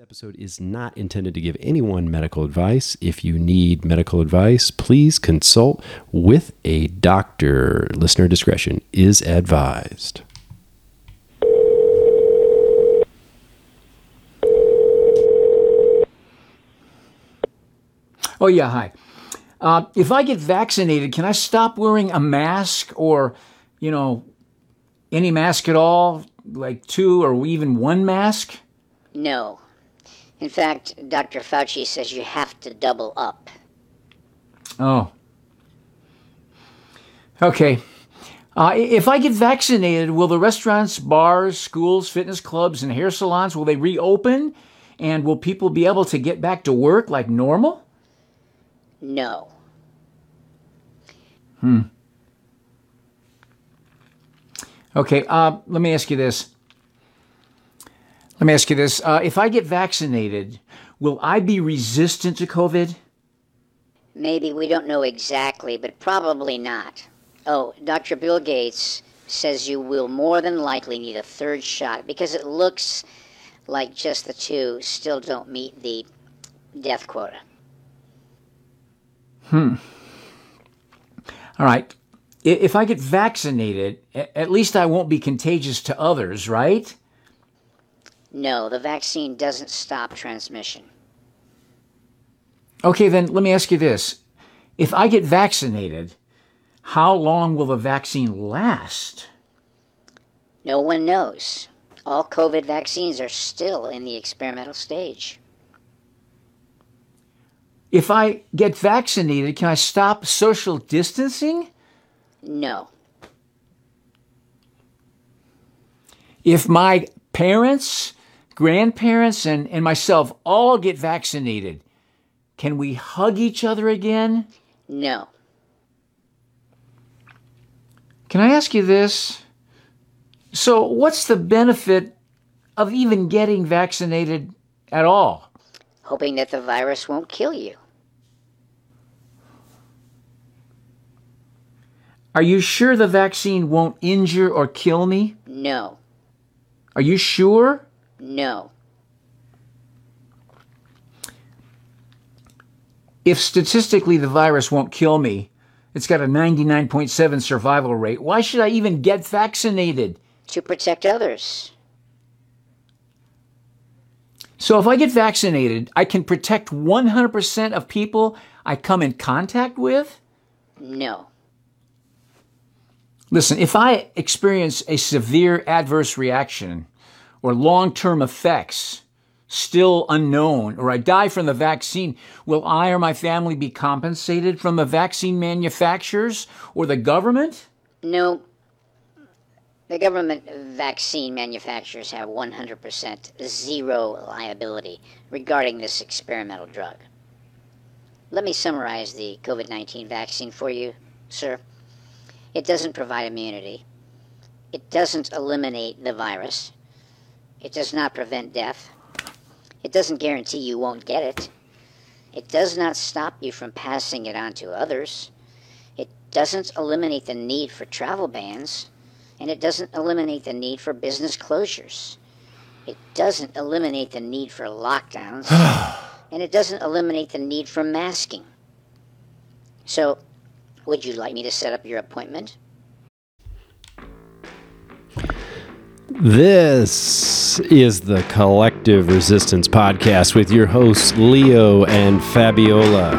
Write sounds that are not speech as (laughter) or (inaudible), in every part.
episode is not intended to give anyone medical advice. If you need medical advice, please consult with a doctor. Listener discretion is advised. Oh, yeah, hi. Uh, if I get vaccinated, can I stop wearing a mask or, you know, any mask at all? Like two or even one mask? No. In fact, Dr. Fauci says you have to double up. Oh. Okay. Uh, if I get vaccinated, will the restaurants, bars, schools, fitness clubs, and hair salons will they reopen? And will people be able to get back to work like normal? No. Hmm. Okay. Uh, let me ask you this. Let me ask you this. Uh, if I get vaccinated, will I be resistant to COVID? Maybe we don't know exactly, but probably not. Oh, Dr. Bill Gates says you will more than likely need a third shot because it looks like just the two still don't meet the death quota. Hmm. All right. If I get vaccinated, at least I won't be contagious to others, right? No, the vaccine doesn't stop transmission. Okay, then let me ask you this. If I get vaccinated, how long will the vaccine last? No one knows. All COVID vaccines are still in the experimental stage. If I get vaccinated, can I stop social distancing? No. If my parents, grandparents, and, and myself all get vaccinated, can we hug each other again? No. Can I ask you this? So, what's the benefit of even getting vaccinated at all? Hoping that the virus won't kill you. Are you sure the vaccine won't injure or kill me? No. Are you sure? No. If statistically the virus won't kill me, it's got a 99.7 survival rate, why should I even get vaccinated? To protect others. So if I get vaccinated, I can protect 100% of people I come in contact with? No. Listen, if I experience a severe adverse reaction or long term effects still unknown, or I die from the vaccine, will I or my family be compensated from the vaccine manufacturers or the government? No. The government vaccine manufacturers have 100% zero liability regarding this experimental drug. Let me summarize the COVID 19 vaccine for you, sir. It doesn't provide immunity. It doesn't eliminate the virus. It does not prevent death. It doesn't guarantee you won't get it. It does not stop you from passing it on to others. It doesn't eliminate the need for travel bans. And it doesn't eliminate the need for business closures. It doesn't eliminate the need for lockdowns. (sighs) and it doesn't eliminate the need for masking. So, would you like me to set up your appointment? This is the Collective Resistance Podcast with your hosts, Leo and Fabiola.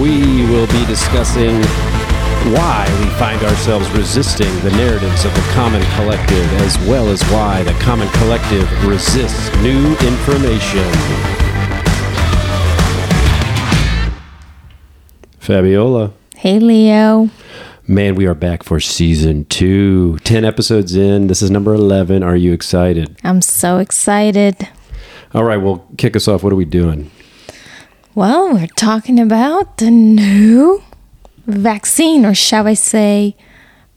We will be discussing why we find ourselves resisting the narratives of the Common Collective, as well as why the Common Collective resists new information. Fabiola. Hey, Leo. Man, we are back for season two. 10 episodes in. This is number 11. Are you excited? I'm so excited. All right, well, kick us off. What are we doing? Well, we're talking about the new vaccine, or shall I say,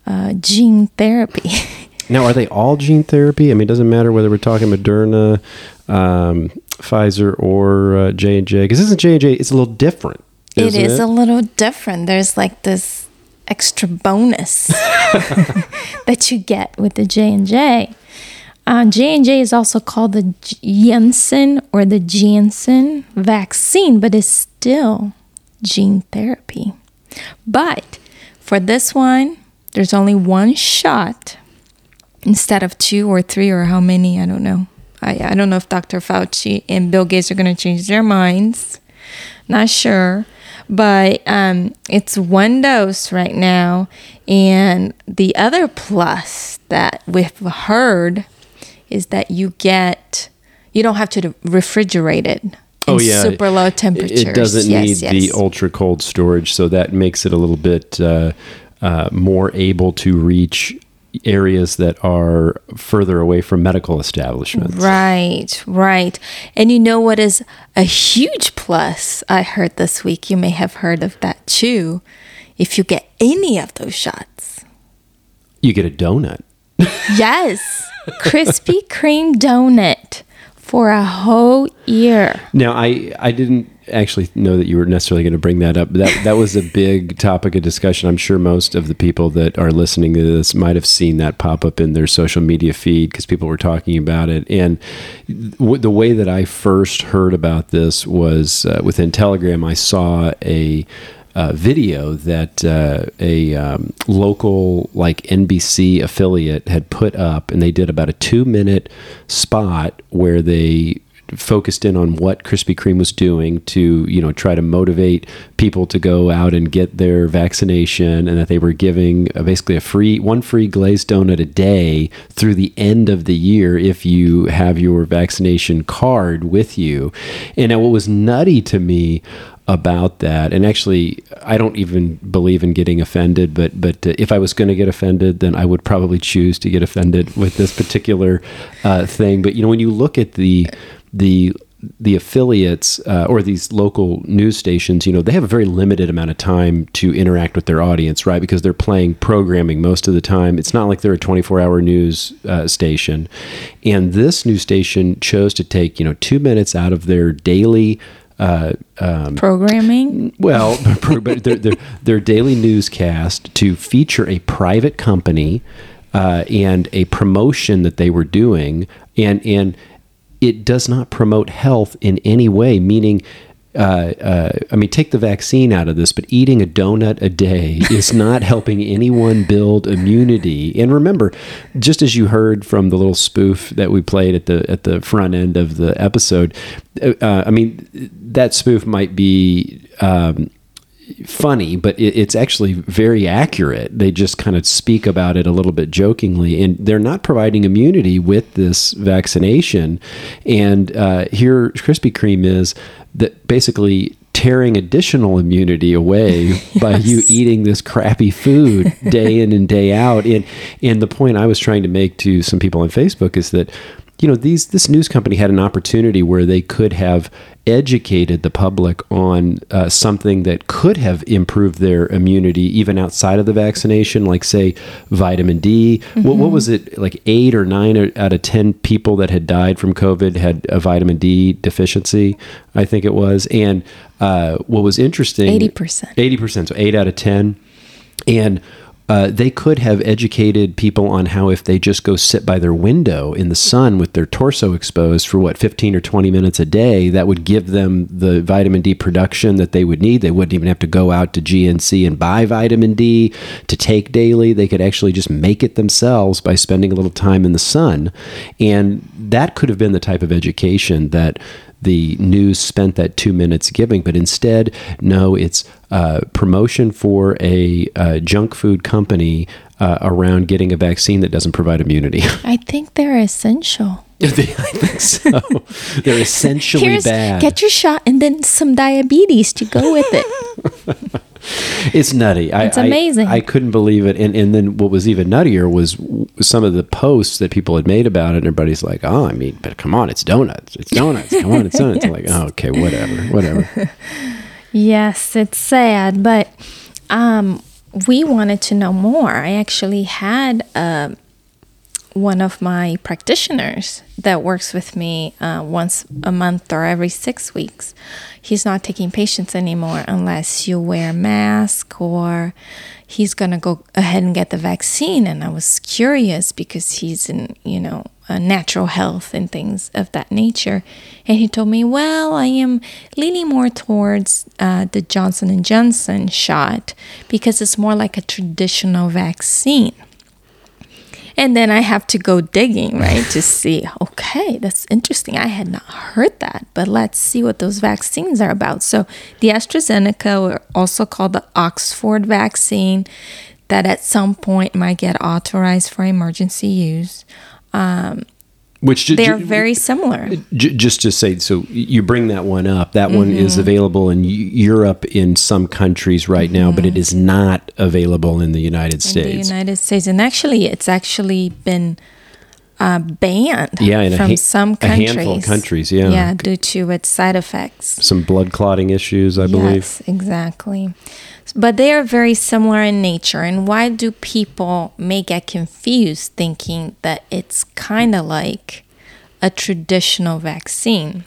uh, gene therapy. (laughs) now, are they all gene therapy? I mean, it doesn't matter whether we're talking Moderna, um, Pfizer, or uh, J and J, because this is J and J. It's a little different. It is it? a little different. There's like this extra bonus (laughs) that you get with the J and J. Uh, J and J is also called the Janssen or the Janssen vaccine, but it's still gene therapy. But for this one, there's only one shot instead of two or three or how many. I don't know. I, I don't know if Dr. Fauci and Bill Gates are going to change their minds. Not sure. But um, it's one dose right now. And the other plus that we've heard is that you get, you don't have to refrigerate it. Oh yeah, super low temperatures. It doesn't Yes, need the ultra cold storage, so that makes it a little bit uh, uh, more able to reach areas that are further away from medical establishments. Right, right. And you know what is a huge plus I heard this week? You may have heard of that too. If you get any of those shots. You get a donut. Yes, Krispy Kreme donut for a whole year. Now, I I didn't actually know that you were necessarily going to bring that up. That that was a big topic of discussion. I'm sure most of the people that are listening to this might have seen that pop up in their social media feed because people were talking about it. And w- the way that I first heard about this was uh, within Telegram. I saw a uh, video that uh, a um, local like NBC affiliate had put up, and they did about a two minute spot where they focused in on what Krispy Kreme was doing to you know try to motivate people to go out and get their vaccination, and that they were giving uh, basically a free one free glazed donut a day through the end of the year if you have your vaccination card with you. And what was nutty to me about that and actually i don't even believe in getting offended but but uh, if i was going to get offended then i would probably choose to get offended with this particular uh, thing but you know when you look at the the the affiliates uh, or these local news stations, you know, they have a very limited amount of time to interact with their audience, right? Because they're playing programming most of the time. It's not like they're a 24 hour news uh, station. And this news station chose to take, you know, two minutes out of their daily uh, Programming. well, (laughs) but their, their, their daily newscast to feature a private company uh, and a promotion that they were doing, and and it does not promote health in any way. Meaning, uh, uh, I mean, take the vaccine out of this, but eating a donut a day (laughs) is not helping anyone build immunity. And remember, just as you heard from the little spoof that we played at the at the front end of the episode, uh, uh, I mean, that spoof might be. Um, funny, but it, it's actually very accurate. They just kind of speak about it a little bit jokingly, and they're not providing immunity with this vaccination. And uh, here, Krispy Kreme is that basically tearing additional immunity away (laughs) by you eating this crappy food (laughs) day in and day out. And and the point I was trying to make to some people on Facebook is that you know these this news company had an opportunity where they could have educated the public on uh, something that could have improved their immunity even outside of the vaccination like say vitamin d. What, what was it like eight or nine out of ten people that had died from covid had a vitamin d deficiency i think it was. And uh, what was interesting 80%. 80% so 8 out of 10 and uh, they could have educated people on how if they just go sit by their window in the sun with their torso exposed for what 15 or 20 minutes a day that would give them the vitamin d production that they would need. They wouldn't even have to go out to gnc and buy vitamin d to take daily. They could actually just make it themselves by spending a little time in the sun. And that could have been the type of education that the news spent that two minutes giving, but instead, no, it's uh, promotion for a uh, junk food company uh, around getting a vaccine that doesn't provide immunity. (laughs) I think they're essential. (laughs) I think so. They're essentially Here's bad. get your shot and then some diabetes to go with it. (laughs) It's nutty. I, It's I- amazing. I, couldn't believe it. And and then what was even nuttier was some of the posts that people had made about it. And everybody's like, "Oh, I mean, but come on, it's donuts. It's donuts. Come on, it's (laughs) donuts." I'm like, "Oh, okay, whatever, whatever." (laughs) yes, it's sad, but um, we wanted to know more. I actually had uh, one of my practitioners that works with me uh, once a month or every six weeks. He's not taking patients anymore unless you wear a mask or he's going to go ahead and get the vaccine. And I was curious because he's in, you know, natural health and things of that nature. And he told me, well, I am leaning more towards uh, the Johnson and Johnson shot because it's more like a traditional vaccine. And then I have to go digging, right, to (sighs) see, okay, that's interesting. I had not heard that, but let's see what those vaccines are about. So the AstraZeneca, or also called the Oxford vaccine, that at some point might get authorized for emergency use. Um, which they're very similar. just to say, so you bring that one up. That mm-hmm. one is mm-hmm. available in Europe in some countries right mm-hmm. now, but it mm-hmm. not available in the United in States. The United States, and actually, it's actually been uh, banned. Yeah, from ha- some countries. A handful of countries. Yeah, yeah, due to its side effects. Some blood clotting issues, I believe. Yes, exactly. But they are very similar in nature. And why do people may get confused thinking that it's kind of like a traditional vaccine?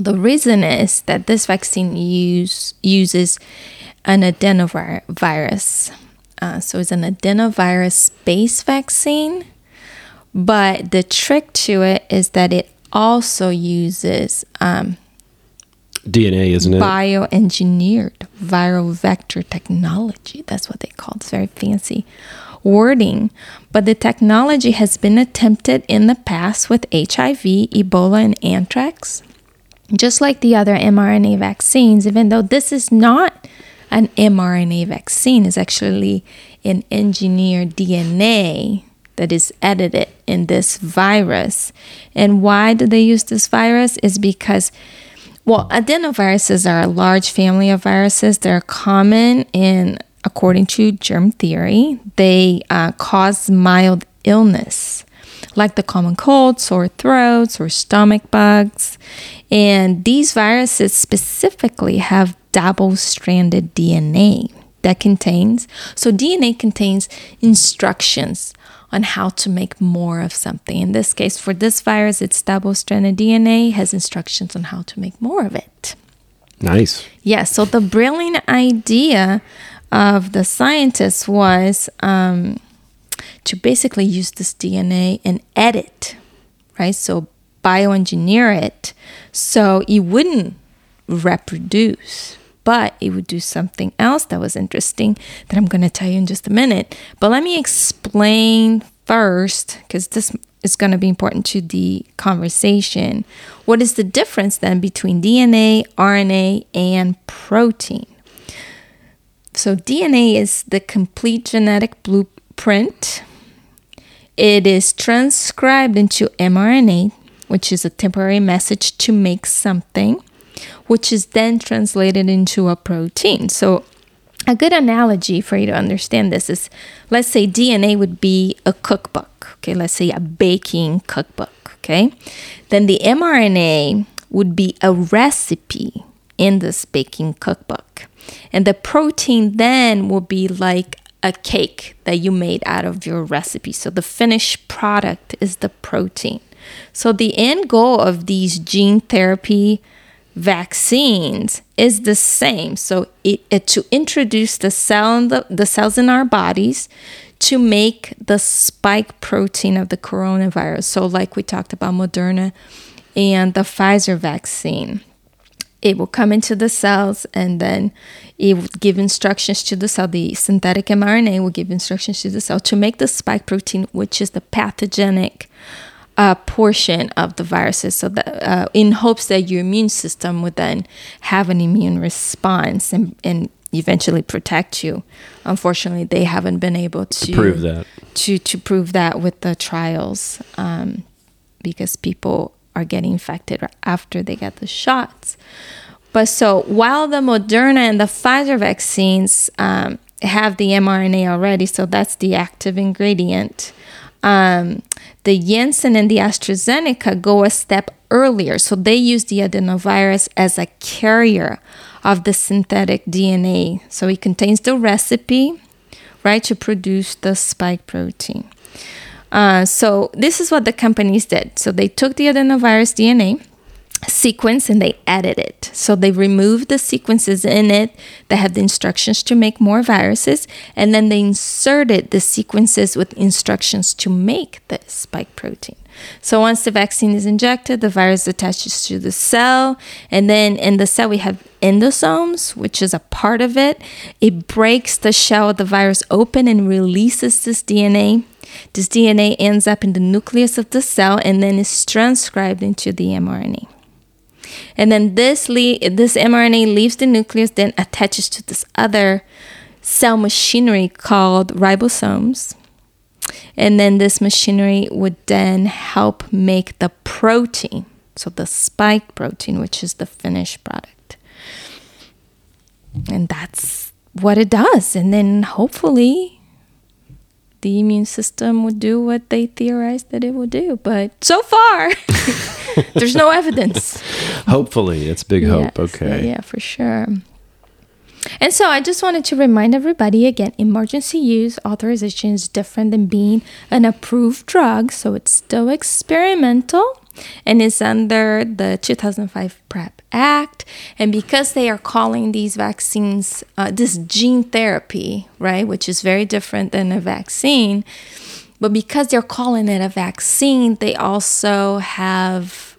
The reason is that this vaccine use, uses an adenovirus. Uh, so it's an adenovirus based vaccine. But the trick to it is that it also uses um, DNA, isn't it? Bioengineered viral vector technology. That's what they call it. It's very fancy wording. But the technology has been attempted in the past with HIV, Ebola, and anthrax. Just like the other mRNA vaccines, even though this is not an mRNA vaccine, it's actually an engineered DNA that is edited in this virus. And why do they use this virus? Is because well, adenoviruses are a large family of viruses. They're common in, according to germ theory, they uh, cause mild illness, like the common cold, sore throats, or stomach bugs. And these viruses specifically have double stranded DNA that contains, so DNA contains instructions on how to make more of something. In this case, for this virus, it's double stranded DNA, has instructions on how to make more of it. Nice. Yeah, so the brilliant idea of the scientists was um, to basically use this DNA and edit, right? So bioengineer it so it wouldn't reproduce but it would do something else that was interesting that I'm going to tell you in just a minute. But let me explain first, because this is going to be important to the conversation. What is the difference then between DNA, RNA, and protein? So, DNA is the complete genetic blueprint. It is transcribed into mRNA, which is a temporary message to make something which is then translated into a protein. So, a good analogy for you to understand this is let's say DNA would be a cookbook, okay? Let's say a baking cookbook, okay? Then the mRNA would be a recipe in this baking cookbook. And the protein then will be like a cake that you made out of your recipe. So the finished product is the protein. So the end goal of these gene therapy vaccines is the same. So it, it, to introduce the cell in the, the cells in our bodies to make the spike protein of the coronavirus. So like we talked about Moderna and the Pfizer vaccine. It will come into the cells and then it will give instructions to the cell. The synthetic mRNA will give instructions to the cell to make the spike protein, which is the pathogenic a portion of the viruses so that uh, in hopes that your immune system would then have an immune response and, and eventually protect you. Unfortunately they haven't been able to, to prove that. to, to prove that with the trials um, because people are getting infected after they get the shots. But so while the moderna and the pfizer vaccines um, have the mrna already so that's the active ingredient um, the Janssen and the AstraZeneca go a step earlier. So they use the adenovirus as a carrier of the synthetic DNA. So it contains the recipe, right, to produce the spike protein. Uh, so this is what the companies did. So they took the adenovirus DNA sequence and they edit it. So they remove the sequences in it that have the instructions to make more viruses, and then they inserted the sequences with instructions to make the spike protein. So once the vaccine is injected, the virus attaches to the cell, and then in the cell we have endosomes, which is a part of it. It breaks the shell of the virus open and releases this DNA. This DNA ends up in the nucleus of the cell and then is transcribed into the mRNA. And then this le- this mRNA leaves the nucleus, then attaches to this other cell machinery called ribosomes. And then this machinery would then help make the protein, so the spike protein, which is the finished product. And that's what it does. And then hopefully the immune system would do what they theorized that it would do. But so far, (laughs) there's no evidence. (laughs) Hopefully, it's big hope. Yes, Okay. Yeah, for sure. And so I just wanted to remind everybody again emergency use authorization is different than being an approved drug. So it's still experimental and it's under the 2005 PREP Act. And because they are calling these vaccines, uh, this gene therapy, right, which is very different than a vaccine, but because they're calling it a vaccine, they also have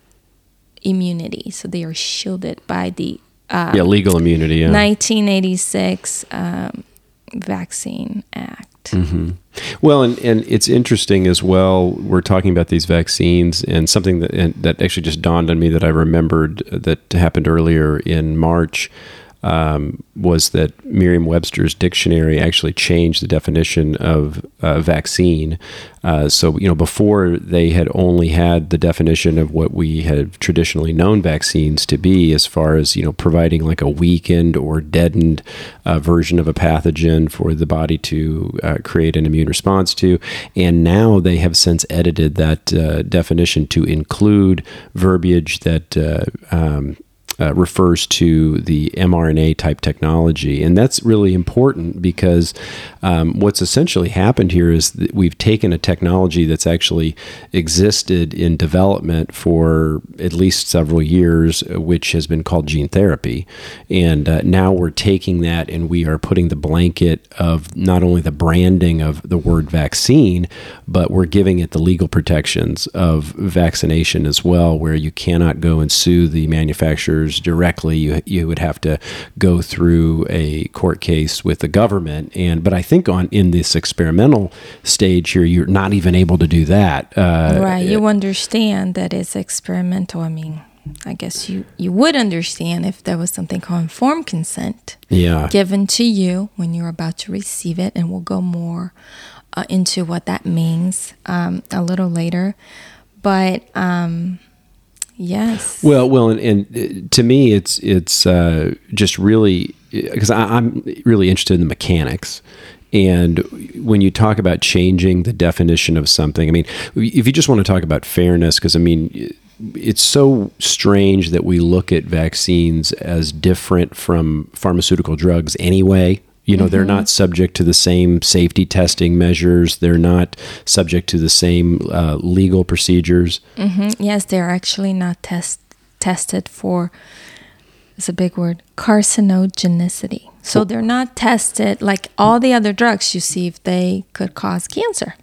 immunity. So they are shielded by the uh, Yeah, legal immunity. Yeah. 1986 um, Vaccine Act. Mm-hmm. Well, and, and it's interesting as well. We're talking about these vaccines, and something that and that actually just dawned on me that I remembered uh, that happened earlier in March um, was that Merriam-Webster's dictionary actually changed the definition of uh, vaccine. Uh, so you know, before they had only had the definition of what we have traditionally known vaccines to be, as far as you know, providing like a weakened or deadened uh, version of a pathogen for the body to uh, create an immune response to. And now they have since edited that uh, definition to include verbiage that. Uh, um, uh, refers to the mRNA type technology. And that's really important because um, what's essentially happened here is that we've taken a technology that's actually existed in development for at least several years, uh, which has been called gene therapy. And uh, now we're taking that and we are putting the blanket of not only the branding of the word vaccine, but we're giving it the legal protections of vaccination as well, where you cannot go and sue the directly. You you would have to go through a court case with the government. And but I think on in this experimental stage here, you're not even able to do that. Uh, right. You understand that it's experimental. I mean, I guess you, you would understand if there was something called informed consent Yeah. given to you when you're about to receive it. And we'll go more uh, into what that means um, a little later. But um, yes. Well, well, and, and uh, to me, it's it's uh, just really because I'm really interested in the mechanics. And when you talk about changing the definition of something, I mean, if you just want to talk about fairness, because I mean, it's so strange that we look at vaccines as different from pharmaceutical drugs anyway. You know, they're not subject to the same safety testing measures. They're not subject to the same uh, legal procedures. Mhm. Yes, they're actually not test tested for. It's a big word, carcinogenicity. So they're not tested like all the other drugs you see if they could cause cancer.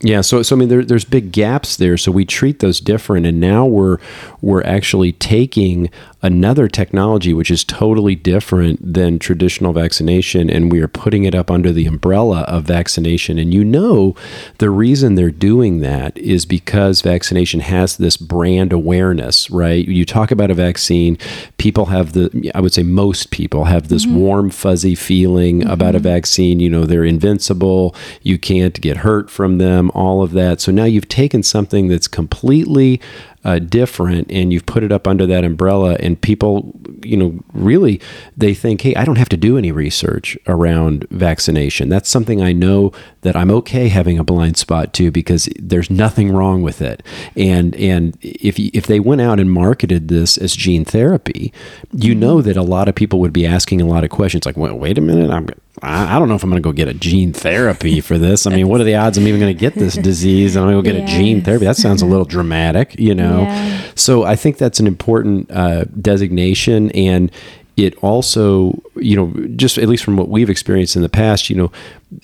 Yeah, so so I mean there, there's big gaps there. So we treat those different, and now we're we're actually taking another technology which is totally different than traditional vaccination, and we are putting it up under the umbrella of vaccination. And you know, the reason they're doing that is because vaccination has this brand awareness, right? You talk about a vaccine, people have the I would say most people have this mm-hmm. warm fuzzy feeling mm-hmm. about a vaccine. You know, they're invincible. You can't get hurt from them. All of that. So now you've taken something that's completely uh, different and you've put it up under that umbrella and people you know really they think hey i don't have to do any research around vaccination. That's something i know that i'm okay having a blind spot to because there's nothing wrong with it and and if if they went out and marketed this as gene therapy you know that a lot of people would be asking a lot of questions like well, wait a minute i'm I I don't know if I'm going to go get a gene therapy for this. I mean, what are the odds I'm even going to get this disease and I'm going to go get a gene therapy? That sounds a little dramatic, you know. know. Yeah. So I think that's an important uh, designation, and it also, you know, just at least from what we've experienced in the past, you know,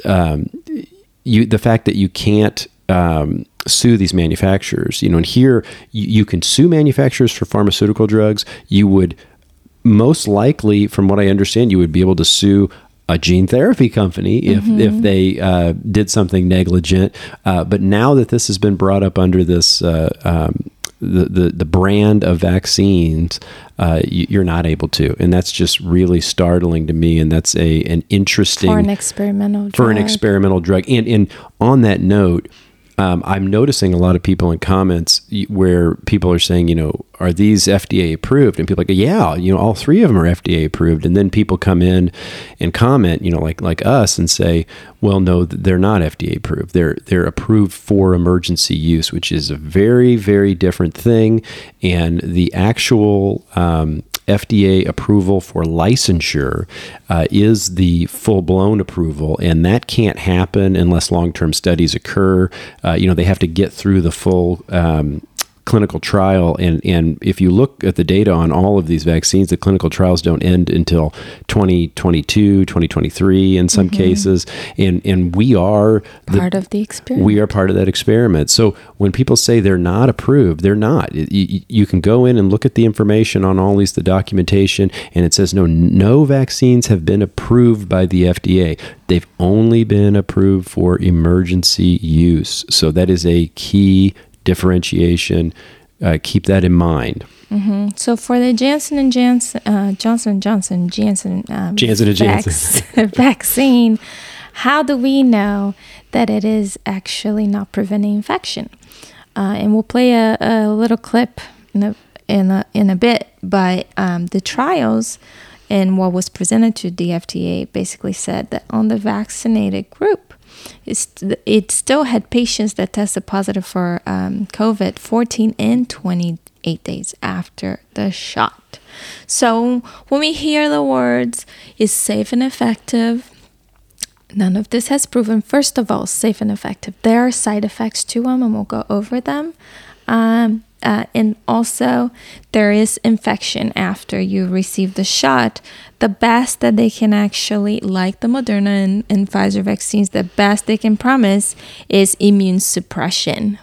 um, you the fact that you can't um, sue these manufacturers, you know, and here you, you can sue manufacturers for pharmaceutical drugs. You would most likely, from what I understand, you would be able to sue a gene therapy company if if they uh, did something negligent. Uh, but now that this has been brought up under this. Uh, um, the, the, the brand of vaccines, uh, you, you're not able to, and that's just really startling to me. And that's a an interesting For an experimental for an experimental drug. And and on that note, um, I'm noticing a lot of people in comments where people are saying, you know, are these FDA approved? And people are like, yeah, you know, all three of them are FDA approved. And then people come in and comment, you know, like like us, and say, well, no, they're not FDA approved. They're they're approved for emergency use, which is a very very different thing. And the actual um, FDA approval for licensure uh, is the full blown approval, and that can't happen unless long term studies occur. Uh, you know, they have to get through the full. Um, clinical trial and and if you look at the data on all of these vaccines the clinical trials don't end until 2022 2023 in some mm-hmm. cases and and we are the, part of the experiment. we are part of that experiment. So when people say they're not approved, they're not. You, you can go in and look at the information on all these, the documentation, and it says no, no vaccines have been approved by the FDA. They've only been approved for emergency use. So that is a key differentiation. Uh, keep that in mind. So for the Janssen and Janssen, uh, Johnson and Johnson, Janssen, um, Janssen and Janssen. vac- (laughs) vaccine, how do we know that it is actually not preventing infection? Uh, and we'll play a, a little clip in a in a in a bit. But um, the trials and what was presented to the FDA basically said that on the vaccinated group, it still had patients that tested positive for um, COVID 14 and 28 days after the shot. So when we hear the words is safe and effective, none of this has proven, first of all, safe and effective. There are side effects to them, and we'll go over them. Um, uh, and also, there is infection after you receive the shot. The best that they can actually, like the Moderna and, and Pfizer vaccines, the best they can promise is immune suppression.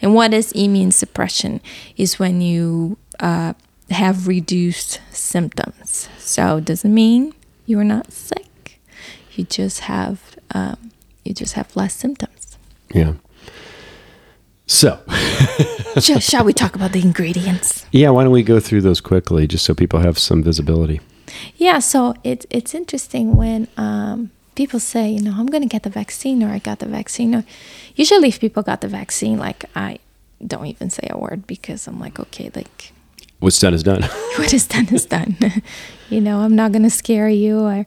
And what is immune suppression? Is when you uh, have reduced symptoms. So it doesn't mean you're not sick. You just have um, you just have less symptoms. Yeah. So, (laughs) Sh- shall we talk about the ingredients? yeah, why don't we go through those quickly just so people have some visibility? Yeah, so it's it's interesting when um, people say, you know, I'm going to get the vaccine or I got the vaccine. Or usually, if people got the vaccine, like I don't even say a word because I'm like, okay, like What's done is done. (laughs) what is done is done. (laughs) you know, I'm not going to scare you or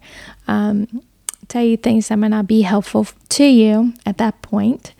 um, tell you things that might not be helpful to you at that point.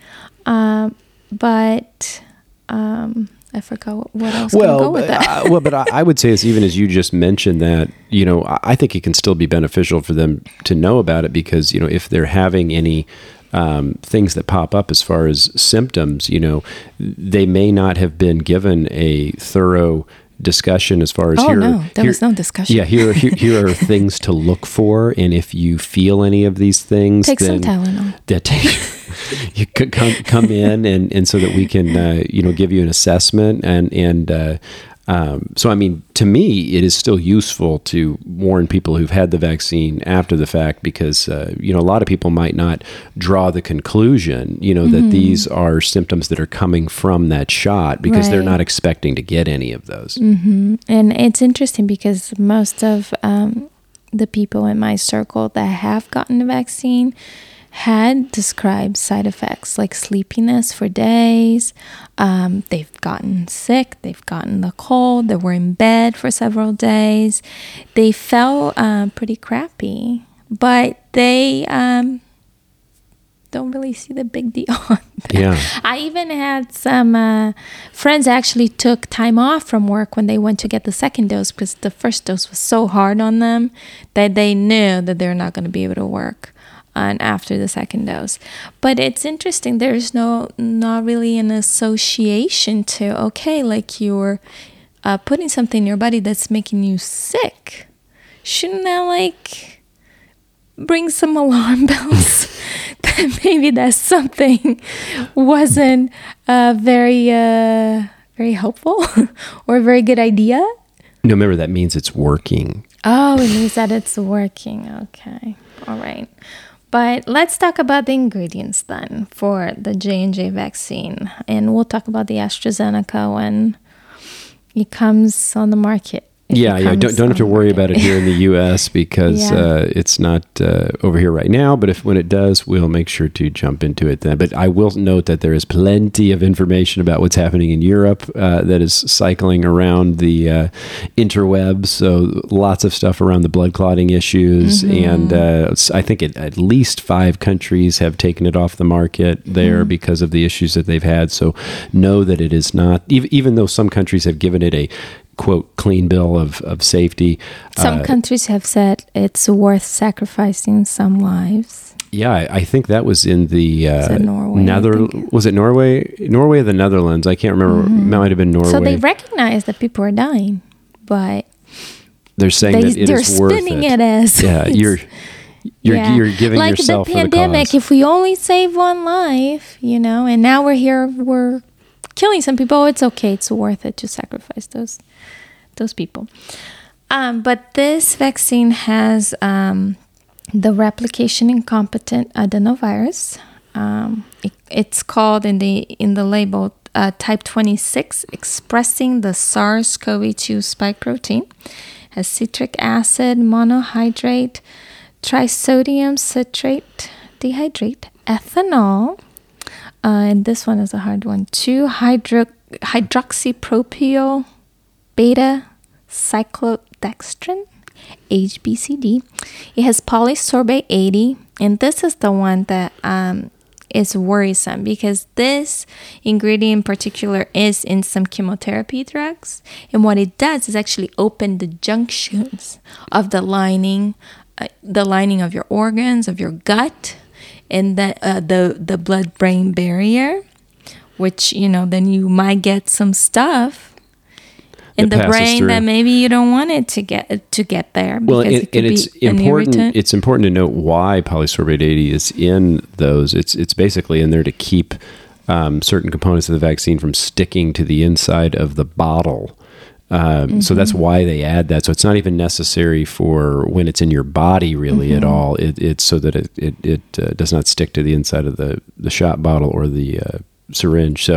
Um, but um, I forgot what, else can go with that. uh, well, but I, I would say it's even as you just mentioned that you know I, I think it can still be beneficial for them to know about it because you know if they're having any um, things that pop up as far as symptoms, you know, they may not have been given a thorough discussion as far as Oh, here. no, there here- was no discussion. Yeah, here, here here are (laughs) things to look for, and if you feel any of these things, Take some then Tylenol. that (laughs) you could come come in and and so that we can uh, you know give you an assessment and and uh, um, so I mean to me it is still useful to warn people who've had the vaccine after the fact because uh, you know a lot of people might not draw the conclusion you know that these are symptoms that are coming from that shot because they're not expecting to get any of those. And it's interesting because most of um, the people in my circle that have gotten the vaccine had described side effects like sleepiness for days. Um, they've gotten sick, they've gotten the cold, they were in bed for several days. They felt um, pretty crappy, but they um, don't really see the big deal. (laughs) Yeah. I even had some uh, friends actually took time off from work when they went to get the second dose because the first dose was so hard on them that they knew that they're not going to be able to work. And after the second dose. But it's interesting. There's no not really an association to okay, like you're uh, putting something in your body that's making you sick. Shouldn't that like bring some (laughs) alarm bells? (laughs) that maybe that something (laughs) wasn't uh, very uh, very helpful or a very good idea. No, remember that means it's working. Oh, it means that it's working. Okay. All right. But let's talk about the ingredients then for the J&J vaccine. And we'll talk about the AstraZeneca when it comes on the market. Yeah, yeah. Don't, don't have to worry about it here in the (laughs) U.S. because Yeah. uh, it's not uh, over here right now. But if when it does, we'll make sure to jump into it then. But I will note that there is plenty of information about what's happening in Europe uh, that is cycling around the uh, interwebs. So lots of stuff around the blood clotting issues, Mm-hmm. and uh, I think it, at least five countries have taken it off the market there Mm-hmm. because of the issues that they've had. So know that it is not, even, even though some countries have given it a quote clean bill of, of safety. Some uh, countries have said it's worth sacrificing some lives. yeah, I, I think that was in the uh, Norway, Nether. Was it Norway? Norway or the Netherlands? I can't remember. Might have been Norway. Mm-hmm. So they recognize that people are dying, but They're saying they, that it they're is worth spinning it. it, as yeah, (laughs) you're you're Yeah. you're giving like yourself the pandemic. the. If we only save one life, you know, and now we're here, we're killing some people. It's okay. It's worth it to sacrifice those those people. Um, but this vaccine has um, the replication incompetent adenovirus. Um, it, it's called in the in the label uh, type 26, expressing the SARS-CoV-2 spike protein. Has citric acid, monohydrate, trisodium citrate, dihydrate, ethanol, uh, and this one is a hard one. Two hydro hydroxypropyl beta cyclodextrin, HBCD. It has polysorbate 80, and this is the one that um, is worrisome because this ingredient in particular is in some chemotherapy drugs, and what it does is actually open the junctions of the lining, uh, the lining of your organs, of your gut, and the uh, the the blood brain barrier, which you know then you might get some stuff in the brain through. that maybe you don't want it to get to get there because Well, and, it could and it's important. irritant. It's important to note why polysorbate 80 is in those. It's it's basically in there to keep um, certain components of the vaccine from sticking to the inside of the bottle. Um, So Mm-hmm. that's why they add that. So it's not even necessary for when it's in your body, really, Mm-hmm. at all. It, it's so that it it, it uh, does not stick to the inside of the the shot bottle or the uh, syringe. So,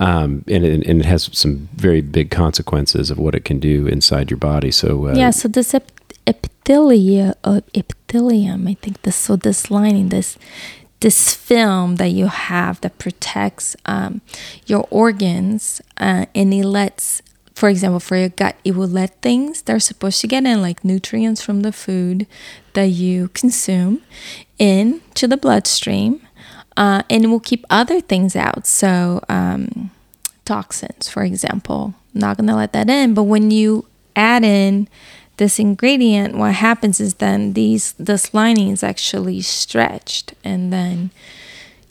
um, and, it, and it has some very big consequences of what it can do inside your body. So, uh, yeah, so this ep- epithelia, uh, epithelium, I think this so this lining, this this film that you have that protects um, your organs, uh, and it lets, for example, for your gut, it will let things that are supposed to get in, like nutrients from the food that you consume, into the bloodstream, uh, and it will keep other things out. So. Um, toxins, for example. Not gonna let that in. But when you add in this ingredient, what happens is then these this lining is actually stretched, and then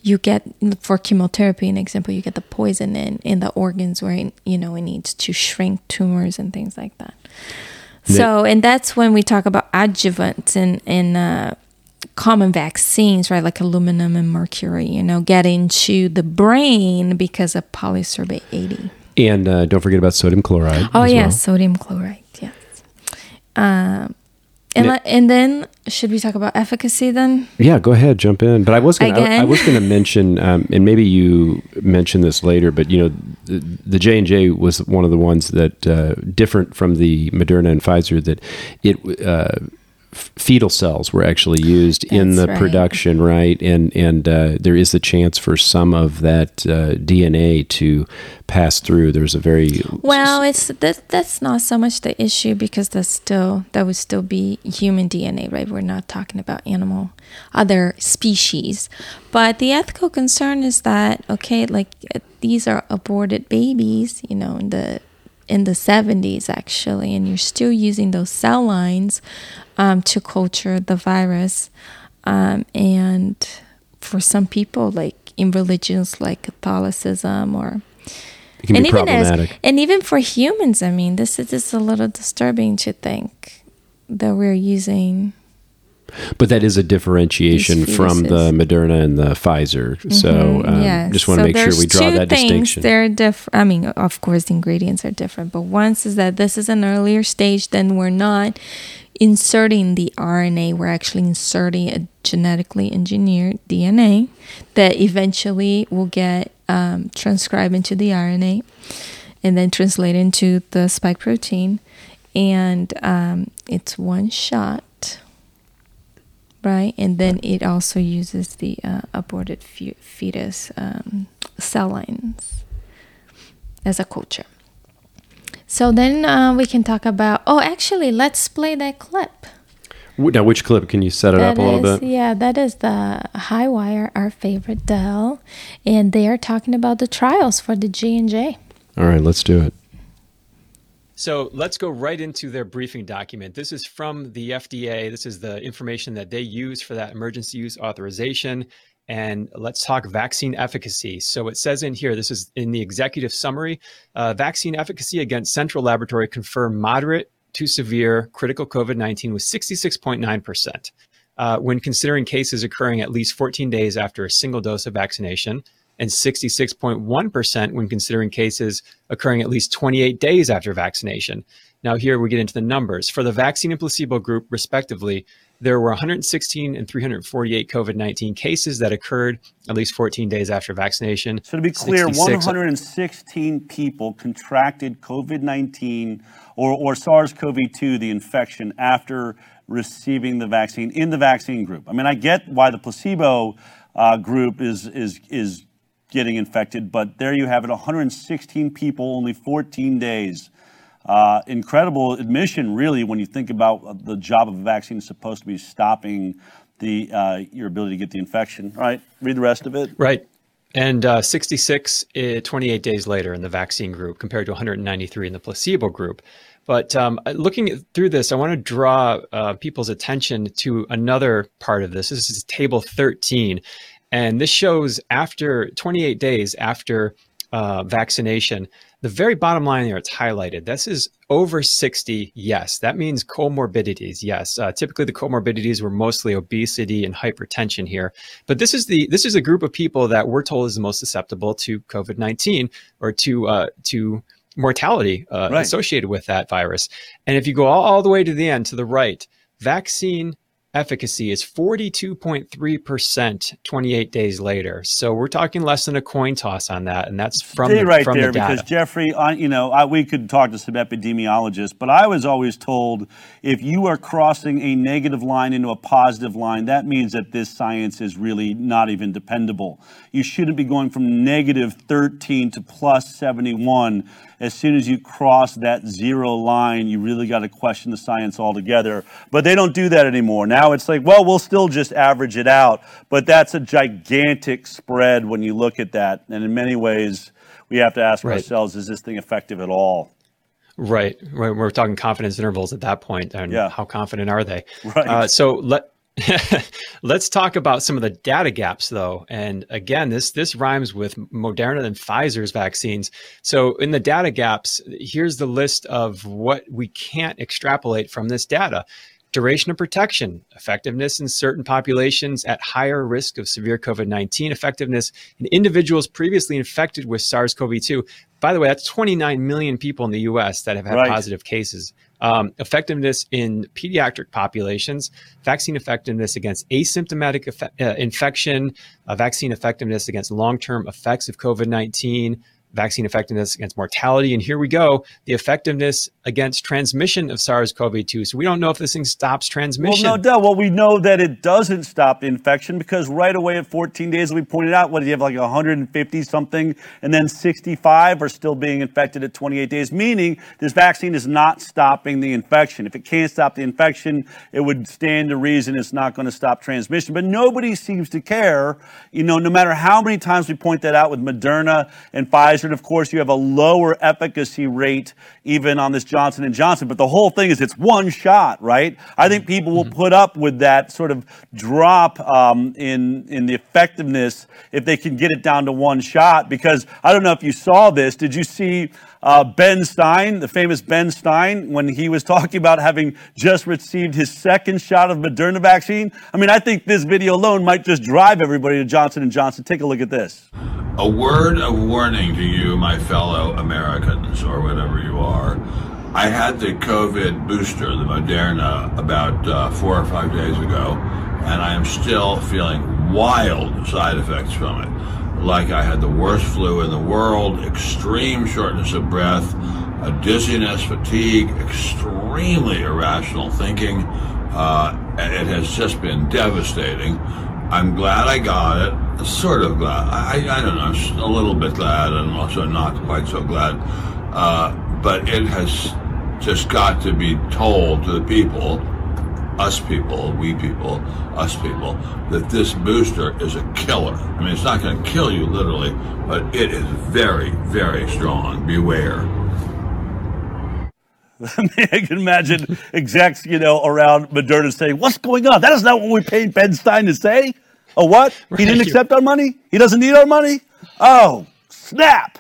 you get for chemotherapy, an example, you get the poison in in the organs where it, you know it needs to shrink tumors and things like that. So, and that's when we talk about adjuvants in in uh, common vaccines, right? Like aluminum and mercury, you know, get into the brain because of polysorbate 80. And uh, don't forget about sodium chloride. Oh, yeah, well. sodium chloride, yes. Um, and, and then, should we talk about efficacy then? Yeah, go ahead, jump in. But I was gonna, I, I was going to mention, um, and maybe you mentioned this later, but you know, the- J and J was one of the ones that uh, different from the Moderna and Pfizer that it. Uh, fetal cells were actually used in the right. production right and and uh, there is the chance for some of that uh, dna to pass through there's a very Well, it's that that's not so much the issue because that's still that would still be human DNA, right? We're not talking about animal other species. But the ethical concern is that okay, like uh, these are aborted babies, you know, in the in the 70s actually, and you're still using those cell lines um, to culture the virus. Um, and for some people, like in religions like Catholicism or It can and be even as and even for humans, I mean, this is just a little disturbing to think that we're using. But that is a differentiation from the. Moderna and the Pfizer. So um, yes. just want to So make sure we draw that things. distinction. They're different. I mean, of course, the ingredients are different, but once is that this is an earlier stage, then we're not inserting the RNA. We're actually inserting a genetically engineered DNA that eventually will get um, transcribed into the RNA and then translate into the spike protein. And um, it's one shot right? And then it also uses the uh, aborted fe- fetus um, cell lines as a culture. So then uh, we can talk about. Oh, actually, let's play that clip. Now, which clip can you set it up a little is- bit? Yeah, that is the High Wire, our favorite Del, and they are talking about the trials for the J and J. All right, let's do it. So let's go right into their briefing document. This is from the FDA. This is the information that they use for that emergency use authorization. And let's talk vaccine efficacy. So it says in here, this is in the executive summary uh, vaccine efficacy against central laboratory confirmed moderate to severe critical COVID 19 was 66.9%. Uh, when considering cases occurring at least 14 days after a single dose of vaccination, and 66.1% when considering cases occurring at least 28 days after vaccination. Now, here we get into the numbers. For the vaccine and placebo group, respectively, there were 116 and 348 COVID 19 cases that occurred at least 14 days after vaccination. So to be clear, 66 116 people contracted COVID-19 or, or SARS-CoV-2, the infection, after receiving the vaccine in the vaccine group. I mean, I get why the placebo uh, group is is is getting infected, but there you have it: 116 people, only 14 days. Uh, incredible admission, really, when you think about the job of a vaccine is supposed to be stopping the uh, your ability to get the infection. All right, read the rest of it. Right. And uh, 66, uh, 28 days later in the vaccine group compared to 193 in the placebo group. But um, looking through this, I want to draw uh, people's attention to another part of this. This is table 13. And this shows after 28 days after uh, vaccination, the very bottom line there, it's highlighted. This is over 60, yes. That means comorbidities, yes. Uh, typically, the comorbidities were mostly obesity and hypertension here, but this is the this is a group of people that we're told is the most susceptible to COVID 19 or to uh, to mortality uh, Right. associated with that virus. And if you go all, all the way to the end, to the right, vaccine efficacy is 42.3% 28 days later. So we're talking less than a coin toss on that. And that's from, Stay the, right from there the because Jeffrey, I, you know, I, we could talk to some epidemiologists, but I was always told if you are crossing a negative line into a positive line, that means that this science is really not even dependable. You shouldn't be going from negative 13 to plus 71. As soon as you cross that zero line, you really got to question the science altogether. But they don't do that anymore. Now it's like, well, we'll still just average it out. But that's a gigantic spread when you look at that. And in many ways, we have to ask Right. ourselves, is this thing effective at all? Right. We're, we're talking confidence intervals at that point, and Yeah. how confident are they? Right. Uh, so let (laughs) let's talk about some of the data gaps, though. And again, this this rhymes with Moderna and Pfizer's vaccines. So in the data gaps, here's the list of what we can't extrapolate from this data. Duration of protection, effectiveness in certain populations at higher risk of severe COVID 19, effectiveness in individuals previously infected with SARS CoV 2. By the way, that's 29 million people in the US that have had Right. positive cases. Um, effectiveness in pediatric populations, vaccine effectiveness against asymptomatic uh, infection, uh, vaccine effectiveness against long term effects of COVID 19, vaccine effectiveness against mortality. And here we go the effectiveness against transmission of SARS CoV 2. So we don't know if this thing stops transmission. Well, no doubt. Well, we know that it doesn't stop the infection because right away at 14 days, we pointed out, what do you have, like 150 something, and then 65 are still being infected at 28 days, meaning this vaccine is not stopping the infection. If it can't stop the infection, it would stand to reason it's not going to stop transmission. But nobody seems to care, you know, no matter how many times we point that out with Moderna and Pfizer, and of course, you have a lower efficacy rate even on this Johnson and Johnson. But the whole thing is it's one shot, right? I think people will put up with that sort of drop um, in in the effectiveness if they can get it down to one shot. Because I don't know if you saw this. Did you see? Uh, ben Stein, the famous Ben Stein, when he was (laughs) talking about having just received his second shot of Moderna vaccine. I mean, I think this video alone might just drive everybody to Johnson and Johnson. Take a look at this. A word of warning to you, my fellow Americans, or whatever you are. I had the COVID booster, the Moderna, about uh, four or five days ago, and I am still feeling wild side effects from it like I had the worst flu in the world, extreme shortness of breath, a dizziness, fatigue, extremely irrational thinking. Uh, it has just been devastating. I'm glad I got it. Sort of glad. I, I don't know. A little bit glad, and also not quite so glad. Uh, but it has just got to be told to the people us people, we people, us people, that this booster is a killer. I mean, it's not going to kill you literally, but it is very, very strong. Beware. (laughs) I can imagine execs, you know, around Moderna saying, "What's going on? That is not what we paid Ben Stein to say." Oh, what? He didn't accept our money. He doesn't need our money. Oh, snap!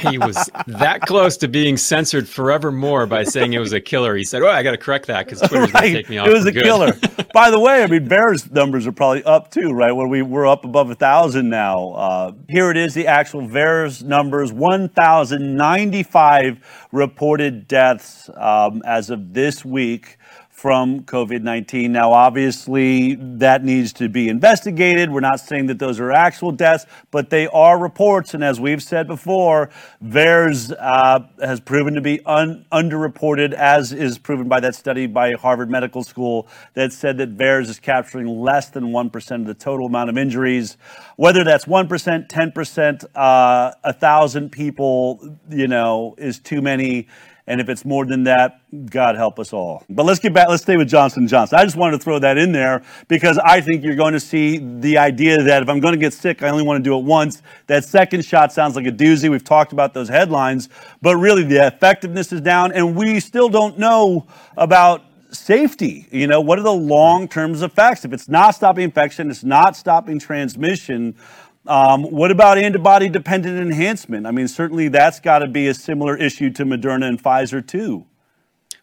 He was that close to being censored forevermore by saying it was a killer. He said, "Oh, I got to correct that because Twitter's right. going to take me off." It was a good. killer. (laughs) by the way, I mean VAERS numbers are probably up too, right? When we we're up above a thousand now. Uh, here it is, the actual VAERS numbers: one thousand ninety-five reported deaths um, as of this week from COVID 19. Now, obviously, that needs to be investigated. We're not saying that those are actual deaths, but they are reports. And as we've said before, VAERS uh, has proven to be un- underreported, as is proven by that study by Harvard Medical School that said that VAERS is capturing less than 1% of the total amount of injuries. Whether that's 1%, 10%, uh, 1,000 people, you know, is too many and if it's more than that, God help us all. But let's get back, let's stay with Johnson Johnson. I just wanted to throw that in there because I think you're going to see the idea that if I'm going to get sick, I only want to do it once. That second shot sounds like a doozy. We've talked about those headlines, but really the effectiveness is down, and we still don't know about safety. You know, what are the long term effects? If it's not stopping infection, it's not stopping transmission. Um, what about antibody dependent enhancement? I mean, certainly that's got to be a similar issue to Moderna and Pfizer, too.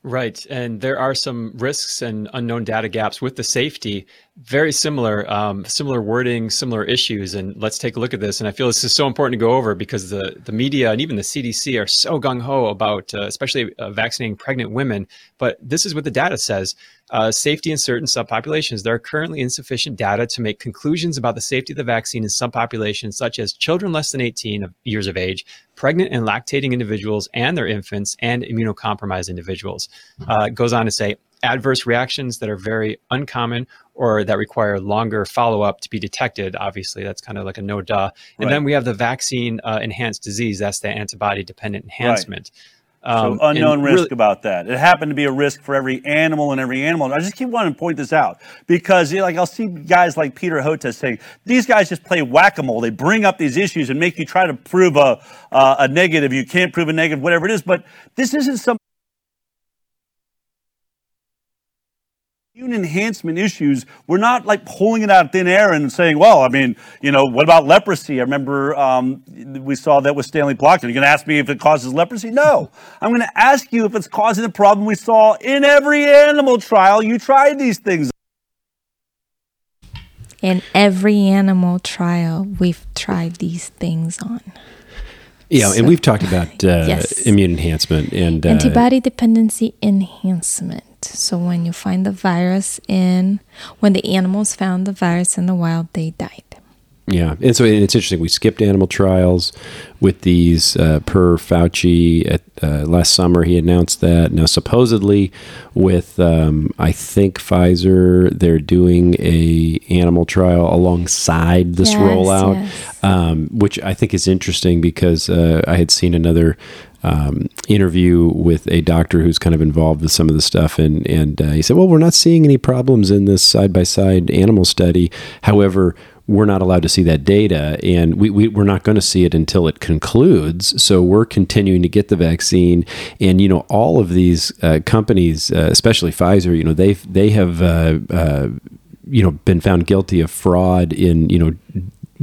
Right. And there are some risks and unknown data gaps with the safety. Very similar, um, similar wording, similar issues. And let's take a look at this. And I feel this is so important to go over because the, the media and even the CDC are so gung ho about, uh, especially uh, vaccinating pregnant women. But this is what the data says uh, safety in certain subpopulations. There are currently insufficient data to make conclusions about the safety of the vaccine in subpopulations such as children less than 18 years of age, pregnant and lactating individuals and their infants, and immunocompromised individuals. Uh, it goes on to say adverse reactions that are very uncommon or that require longer follow up to be detected. Obviously, that's kind of like a no duh. And right. then we have the vaccine uh, enhanced disease. That's the antibody dependent enhancement. Right. Um, so unknown risk really, about that. It happened to be a risk for every animal and every animal. And I just keep wanting to point this out because, you know, like, I'll see guys like Peter Hotez saying these guys just play whack-a-mole. They bring up these issues and make you try to prove a uh, a negative. You can't prove a negative, whatever it is. But this isn't some immune enhancement issues, we're not like pulling it out of thin air and saying, well, I mean, you know, what about leprosy? I remember um, we saw that with Stanley Block. Are you going to ask me if it causes leprosy? No. I'm going to ask you if it's causing the problem we saw in every animal trial you tried these things. In every animal trial, we've tried these things on. Yeah, so, and we've talked about (laughs) uh, yes. immune enhancement and uh, antibody dependency enhancement. So when you find the virus in, when the animals found the virus in the wild, they died. Yeah, and so it's interesting. We skipped animal trials with these uh, per Fauci at, uh, last summer. He announced that now supposedly with um, I think Pfizer they're doing a animal trial alongside this yes, rollout, yes. Um, which I think is interesting because uh, I had seen another um, interview with a doctor who's kind of involved with some of the stuff, and and uh, he said, "Well, we're not seeing any problems in this side by side animal study. However, we're not allowed to see that data, and we, we we're not going to see it until it concludes. So we're continuing to get the vaccine, and you know all of these uh, companies, uh, especially Pfizer, you know they they have uh, uh, you know been found guilty of fraud in you know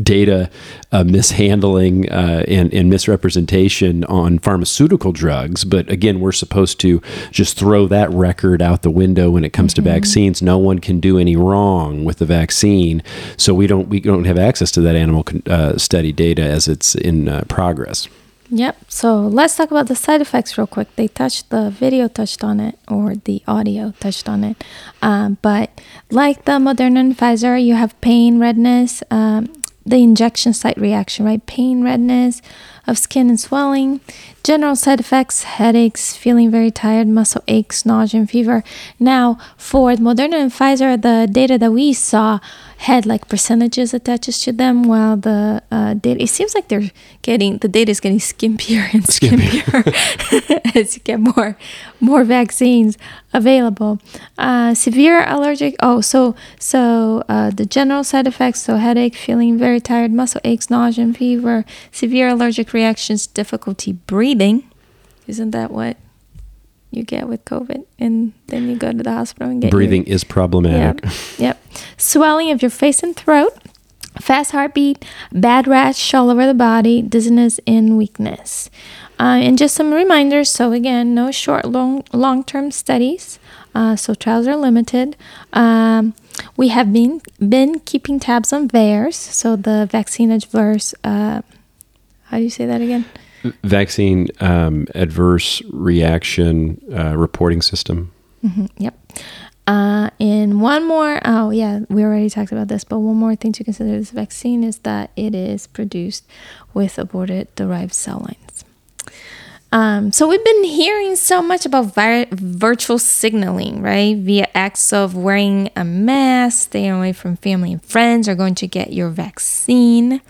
data uh, mishandling uh, and, and, misrepresentation on pharmaceutical drugs. But again, we're supposed to just throw that record out the window when it comes mm-hmm. to vaccines. No one can do any wrong with the vaccine, so we don't we don't have access to that animal uh, study data as it's in uh, progress. Yep. So let's talk about the side effects real quick. They touched the video touched on it, or the audio touched on it. Um, but like the Moderna and Pfizer, you have pain, redness, um, the injection site reaction, right? Pain, redness of skin and swelling, general side effects, headaches, feeling very tired, muscle aches, nausea, and fever. Now, for Moderna and Pfizer, the data that we saw had like percentages attached to them, while the uh, data, it seems like they're getting, the data is getting skimpier and skimpier (laughs) as you get more, more vaccines available. Uh, severe allergic, oh, so, so uh, the general side effects, so headache, feeling very tired, muscle aches, nausea, and fever, severe allergic reactions, difficulty breathing. Isn't that what you get with COVID, and then you go to the hospital and get breathing your, is problematic. Yep, yep. Swelling of your face and throat, fast heartbeat, bad rash all over the body, dizziness, and weakness. Uh, and just some reminders. So again, no short, long, long-term studies. Uh, so trials are limited. Um, we have been been keeping tabs on VAERS, so the vaccine adverse. Uh, how do you say that again? vaccine um, adverse reaction uh, reporting system. Mm-hmm, yep. Uh, and one more, oh yeah, we already talked about this, but one more thing to consider this vaccine is that it is produced with aborted derived cell lines. Um, so we've been hearing so much about vi- virtual signaling, right? Via acts of wearing a mask, staying away from family and friends, or going to get your vaccine.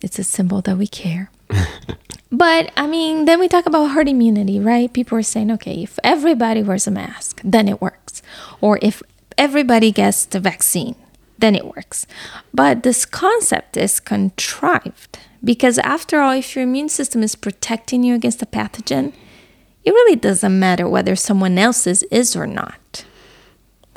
It's a symbol that we care. (laughs) but I mean, then we talk about herd immunity, right? People are saying, okay, if everybody wears a mask, then it works. Or if everybody gets the vaccine, then it works. But this concept is contrived because, after all, if your immune system is protecting you against a pathogen, it really doesn't matter whether someone else's is or not,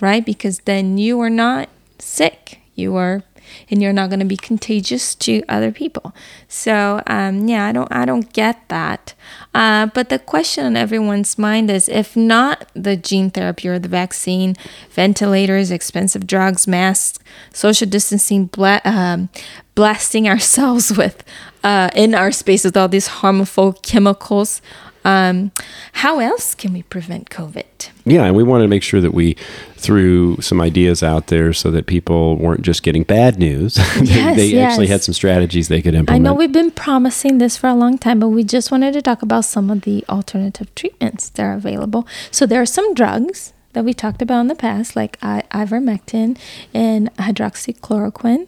right? Because then you are not sick. You are and you're not going to be contagious to other people. So um, yeah, I don't I don't get that. Uh, but the question on everyone's mind is if not the gene therapy or the vaccine, ventilators, expensive drugs, masks, social distancing, um, blasting (laughs) ourselves with uh, in our space with all these harmful chemicals. Um, how else can we prevent COVID? Yeah, and we wanted to make sure that we threw some ideas out there so that people weren't just getting bad news. (laughs) Yes, they yes. actually had some strategies they could implement. I know we've been promising this for a long time, but we just wanted to talk about some of the alternative treatments that are available. So there are some drugs that we talked about in the past, like ivermectin and hydroxychloroquine.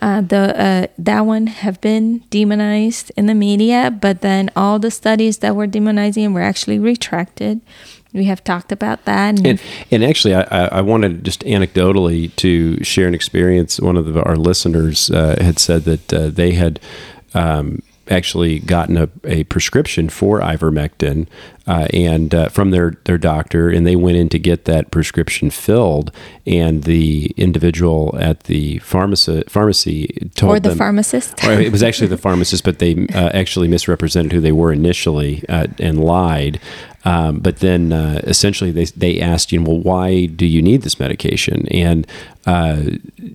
Uh, the uh, that one have been demonized in the media, but then all the studies that were demonizing were actually retracted. We have talked about that, and and, and actually, I, I wanted just anecdotally to share an experience. One of the, our listeners uh, had said that uh, they had. Um, actually gotten a, a prescription for ivermectin uh, and uh, from their, their doctor, and they went in to get that prescription filled, and the individual at the pharmacy pharmacy told or the them, pharmacist. or it was actually the pharmacist, but they uh, actually misrepresented who they were initially uh, and lied. Um, but then uh, essentially they, they asked, you know, well, why do you need this medication? And uh,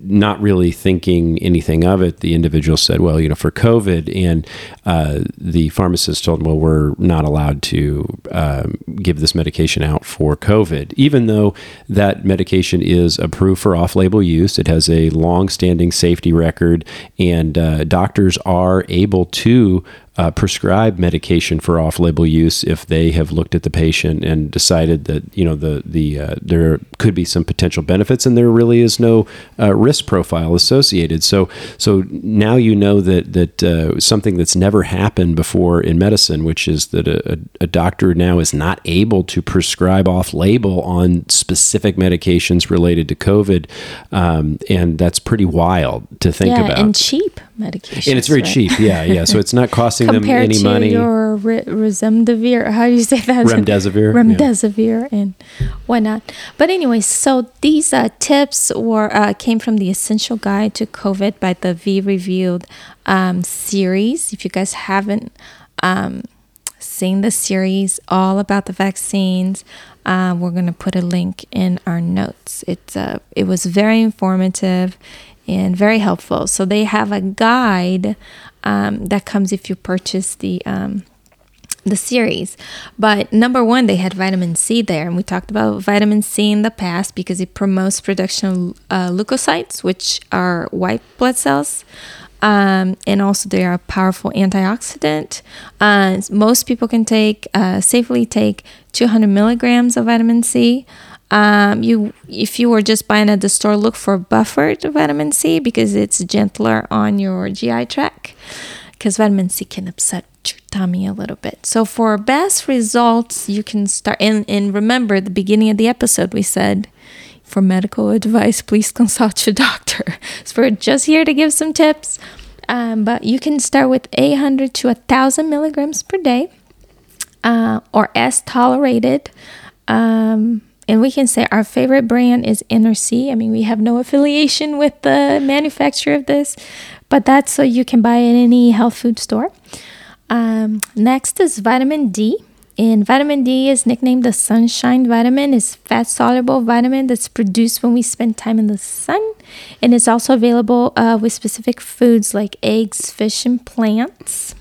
not really thinking anything of it, the individual said, well, you know, for COVID. And uh, the pharmacist told them, well, we're not allowed to um, give this medication out for COVID, even though that medication is approved for off label use. It has a long standing safety record, and uh, doctors are able to uh, prescribe medication for off-label use if they have looked at the patient and decided that you know the the uh, there could be some potential benefits and there really is no uh, risk profile associated. So so now you know that that uh, something that's never happened before in medicine, which is that a, a doctor now is not able to prescribe off label on specific medications related to COVID. Um, and that's pretty wild to think yeah, about. and cheap medication. And it's very right? cheap. Yeah, yeah. So it's not costing them any to money. your re- remdesivir, how do you say that? Remdesivir, yeah. Remdesivir and whatnot. But anyway, so these uh, tips were uh, came from the Essential Guide to COVID by the V Revealed um, series. If you guys haven't um, seen the series all about the vaccines, uh, we're gonna put a link in our notes. It's uh, it was very informative and very helpful. So they have a guide um, that comes if you purchase the um, the series. But number one, they had vitamin C there, and we talked about vitamin C in the past because it promotes production of uh, leukocytes, which are white blood cells. Um, and also, they are a powerful antioxidant. Uh, most people can take uh, safely take 200 milligrams of vitamin C. Um, you, if you were just buying at the store, look for buffered vitamin C because it's gentler on your GI tract. Because vitamin C can upset your tummy a little bit. So for best results, you can start. And, and remember, the beginning of the episode, we said for medical advice, please consult your (laughs) doctor. So we're just here to give some tips. Um, but you can start with 800 to 1,000 milligrams per day uh, or as tolerated. Um, and we can say our favorite brand is NRC. I mean, we have no affiliation (laughs) with the manufacturer of this, but that's so you can buy it in any health food store. Um, next is vitamin D. And vitamin D is nicknamed the sunshine vitamin. It's fat soluble vitamin that's produced when we spend time in the sun, and it's also available uh, with specific foods like eggs, fish, and plants.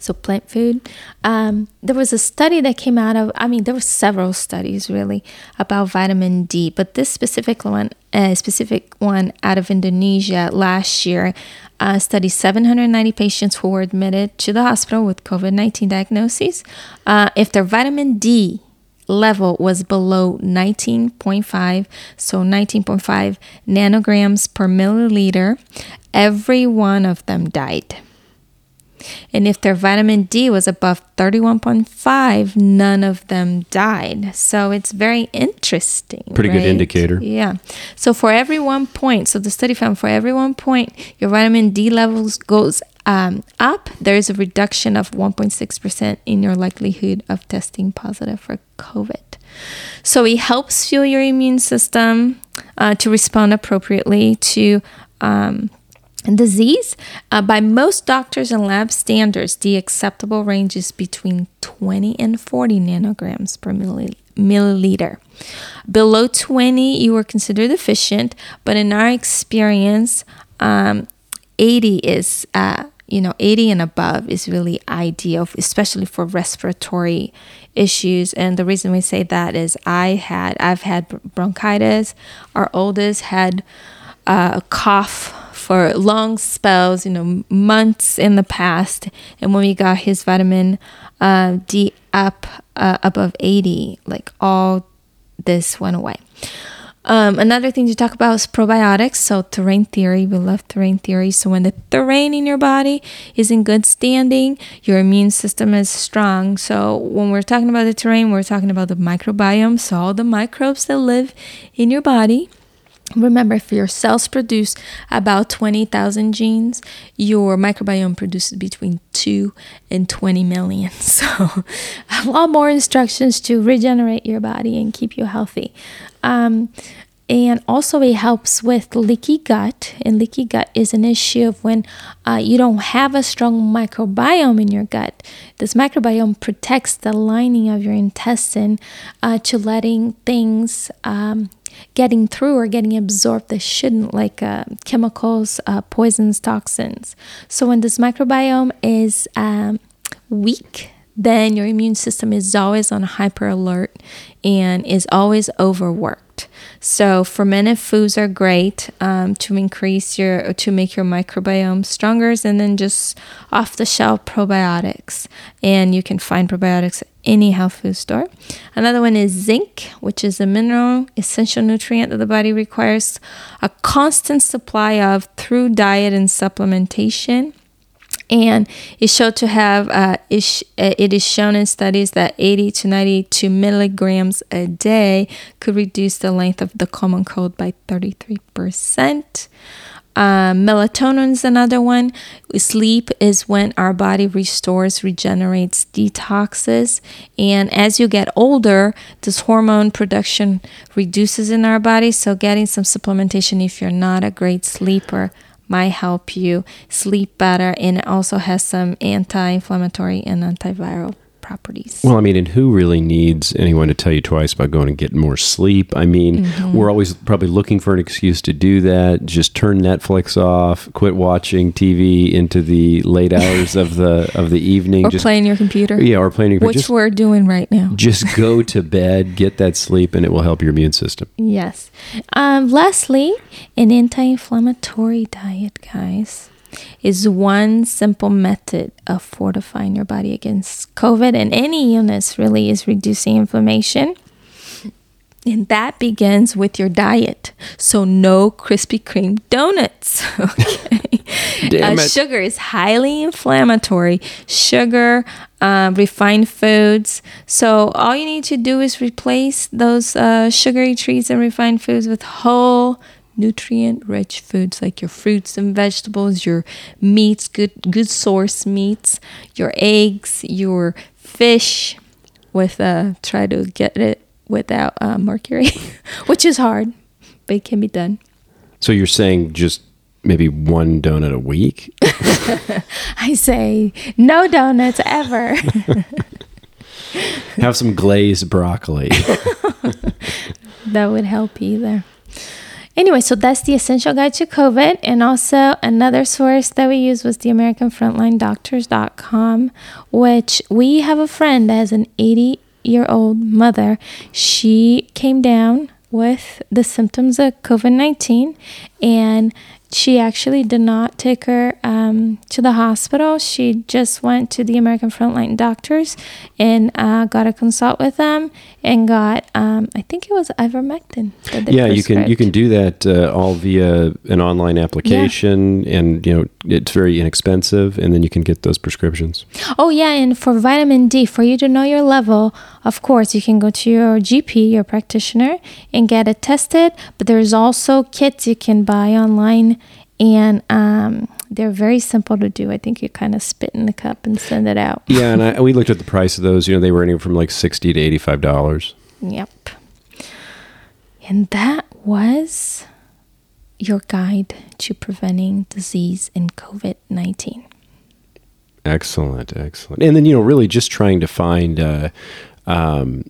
So plant food. Um, there was a study that came out of. I mean, there were several studies really about vitamin D, but this specific one, a uh, specific one out of Indonesia last year, uh, studied 790 patients who were admitted to the hospital with COVID 19 diagnoses. Uh, if their vitamin D level was below 19.5, so 19.5 nanograms per milliliter, every one of them died. And if their vitamin D was above 31.5, none of them died. So it's very interesting. Pretty good indicator. Yeah. So for every one point, so the study found for every one point your vitamin D levels goes um, up, there is a reduction of 1.6% in your likelihood of testing positive for COVID. So it helps fuel your immune system uh, to respond appropriately to um, disease. Uh, by most doctors and lab standards, the acceptable range is between 20 and 40 nanograms per milliliter. Below 20, you are considered deficient, but in our experience, um, 80 is, uh, you know, 80 and above is really ideal, especially for respiratory issues. And the reason we say that is I had, I've had bronchitis. Our oldest had uh, a cough for long spells, you know, months in the past. And when we got his vitamin uh, D up uh, above 80, like all this went away. Um, another thing to talk about is probiotics. So, terrain theory, we love terrain theory. So, when the terrain in your body is in good standing, your immune system is strong. So, when we're talking about the terrain, we're talking about the microbiome. So, all the microbes that live in your body. Remember, if your cells produce about 20,000 genes, your microbiome produces between 2 and 20 million. (laughs) So, a lot more instructions to regenerate your body and keep you healthy. Um, and also, it helps with leaky gut. And leaky gut is an issue of when uh, you don't have a strong microbiome in your gut. This microbiome protects the lining of your intestine uh, to letting things. Um, getting through or getting absorbed that shouldn't, like uh, chemicals, uh, poisons, toxins. So when this microbiome is um, weak, then your immune system is always on hyper alert and is always overworked. So fermented foods are great um, to increase your to make your microbiome stronger, and then just off the shelf probiotics, and you can find probiotics any health food store. Another one is zinc, which is a mineral essential nutrient that the body requires a constant supply of through diet and supplementation. And it showed to have uh, uh, it is shown in studies that 80 to 92 milligrams a day could reduce the length of the common cold by 33 percent uh, melatonin is another one. Sleep is when our body restores, regenerates, detoxes. And as you get older, this hormone production reduces in our body. So, getting some supplementation if you're not a great sleeper might help you sleep better. And it also has some anti inflammatory and antiviral properties. Well, I mean, and who really needs anyone to tell you twice about going and getting more sleep? I mean, Mm-hmm. we're always probably looking for an excuse to do that. Just turn Netflix off, quit watching TV into the late hours of the of the evening. (laughs) or just playing your computer, yeah, or playing your computer. which just, we're doing right now. just go to bed, get that sleep, and it will help your immune system. Yes. Um, lastly, an anti inflammatory diet, guys, is one simple method of fortifying your body against COVID and any illness, really, is reducing inflammation. And that begins with your diet. So, no Krispy Kreme donuts. (laughs) Okay. Uh, sugar is highly inflammatory. Sugar, uh, refined foods. So, all you need to do is replace those uh, sugary treats and refined foods with whole, nutrient rich foods like your fruits and vegetables, your meats, good, good source meats, your eggs, your fish, with uh, try to get it without uh, mercury, (laughs) which is hard, but it can be done. So you're saying just maybe one donut a week? (laughs) I say no donuts ever. (laughs) Have some glazed broccoli. that would help either. Anyway, so that's the essential guide to COVID. And also another source that we use was the AmericanFrontlineDoctors.com, which we have a friend that has an 80 year old mother. She came down with the symptoms of COVID 19 and she actually did not take her um, to the hospital. She just went to the American Frontline Doctors and uh, got a consult with them and got, um, I think it was ivermectin. yeah, you can you can do that uh, all via an online application, and you know it's very inexpensive, and then you can get those prescriptions. Oh, yeah, and for vitamin D, for you to know your level, of course, you can go to your GP, your practitioner, and get it tested. But there's also kits you can buy online, and um, they're very simple to do. I think you kind of spit in the cup and send it out. Yeah, and I, we looked at the price of those. You know, they were anywhere from like sixty to eighty-five dollars. Yep. And that was your guide to preventing disease in COVID 19. Excellent, excellent. And then you know, really just trying to find uh, um,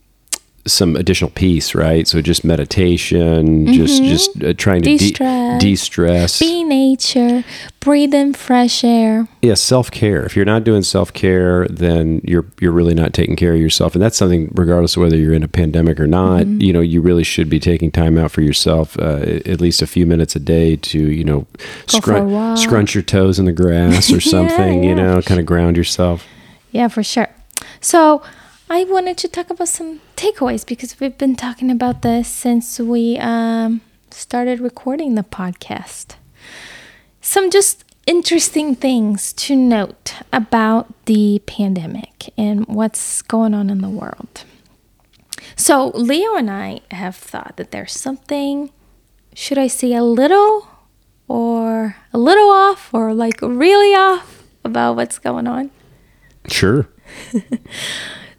some additional peace, right? So just meditation, just just uh, trying to de- De-stress. de-stress. Be nature, breathe in fresh air. yeah, self care. If you're not doing self care, then you're you're really not taking care of yourself, and that's something, regardless of whether you're in a pandemic or not. Mm-hmm. You know, you really should be taking time out for yourself, uh, at least a few minutes a day to you know Go for a walk. scrunch your toes in the grass or (laughs) something. You yeah, know, kind of ground yourself. Yeah, for sure. So, I wanted to talk about some takeaways because we've been talking about this since we um, started recording the podcast. Some just interesting things to note about the pandemic and what's going on in the world. So, Leo and I have thought that there's something, should I say a little or a little off or like really off about what's going on? Sure. (laughs)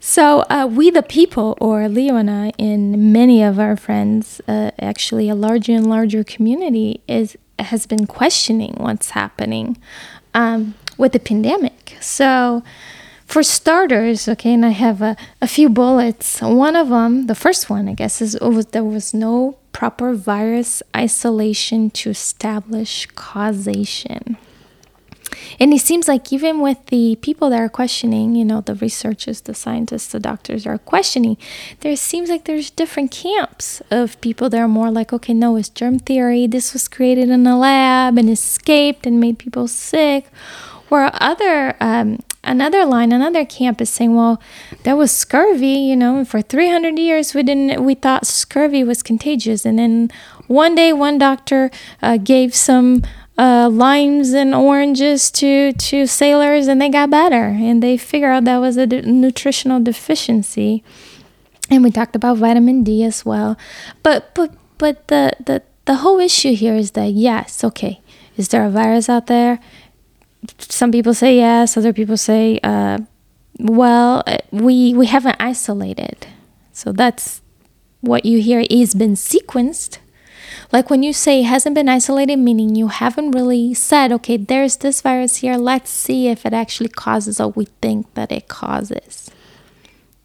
So, uh, we the people, or Leo and many of our friends, uh, actually a larger and larger community, is has been questioning what's happening um, with the pandemic. So, for starters, okay, and I have a, a few bullets. One of them, the first one, I guess, is was, there was no proper virus isolation to establish causation. And it seems like even with the people that are questioning, you know, the researchers, the scientists, the doctors are questioning, there seems like there's different camps of people that are more like, okay, no, it's germ theory. This was created in a lab and escaped and made people sick. Or other, um, another line, another camp is saying, well, there was scurvy, you know, and for 300 years we didn't, we thought scurvy was contagious. And then one day, one doctor uh, gave some uh, limes and oranges to to sailors, and they got better, and they figured out that was a de- nutritional deficiency. And we talked about vitamin D as well, but but but the the the whole issue here is that yes, okay, is there a virus out there? Some people say yes, other people say, uh, well, uh, we we haven't isolated, so that's what you hear is been sequenced. Like when you say it hasn't been isolated, meaning you haven't really said, okay, there's this virus here, let's see if it actually causes what we think that it causes.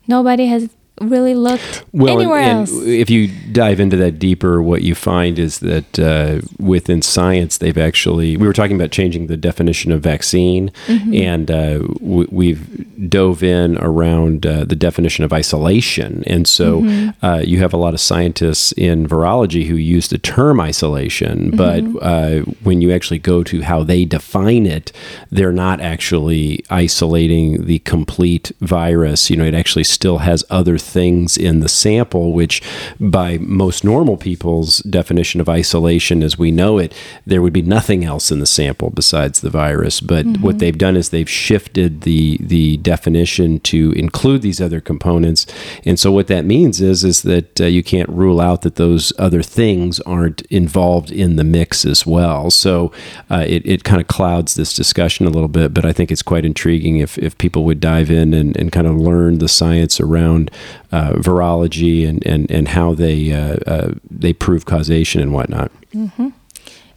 Nobody has really looked Well, anywhere and, else. and if you dive into that deeper, what you find is that uh, within science, they've actually, we were talking about changing the definition of vaccine, Mm-hmm. and uh, w- we've dove in around uh, the definition of isolation. And so Mm-hmm. uh, you have a lot of scientists in virology who use the term isolation, but Mm-hmm. uh, when you actually go to how they define it, they're not actually isolating the complete virus. You know, it actually still has other things in the sample, which by most normal people's definition of isolation as we know it, there would be nothing else in the sample besides the virus. But what they've done is they've shifted the the definition to include these other components. And so what that means is is that uh, you can't rule out that those other things aren't involved in the mix as well. So uh, it, it kind of clouds this discussion a little bit, but I think it's quite intriguing if, if people would dive in and, and kind of learn the science around uh, virology and, and, and how they uh, uh, they prove causation and whatnot.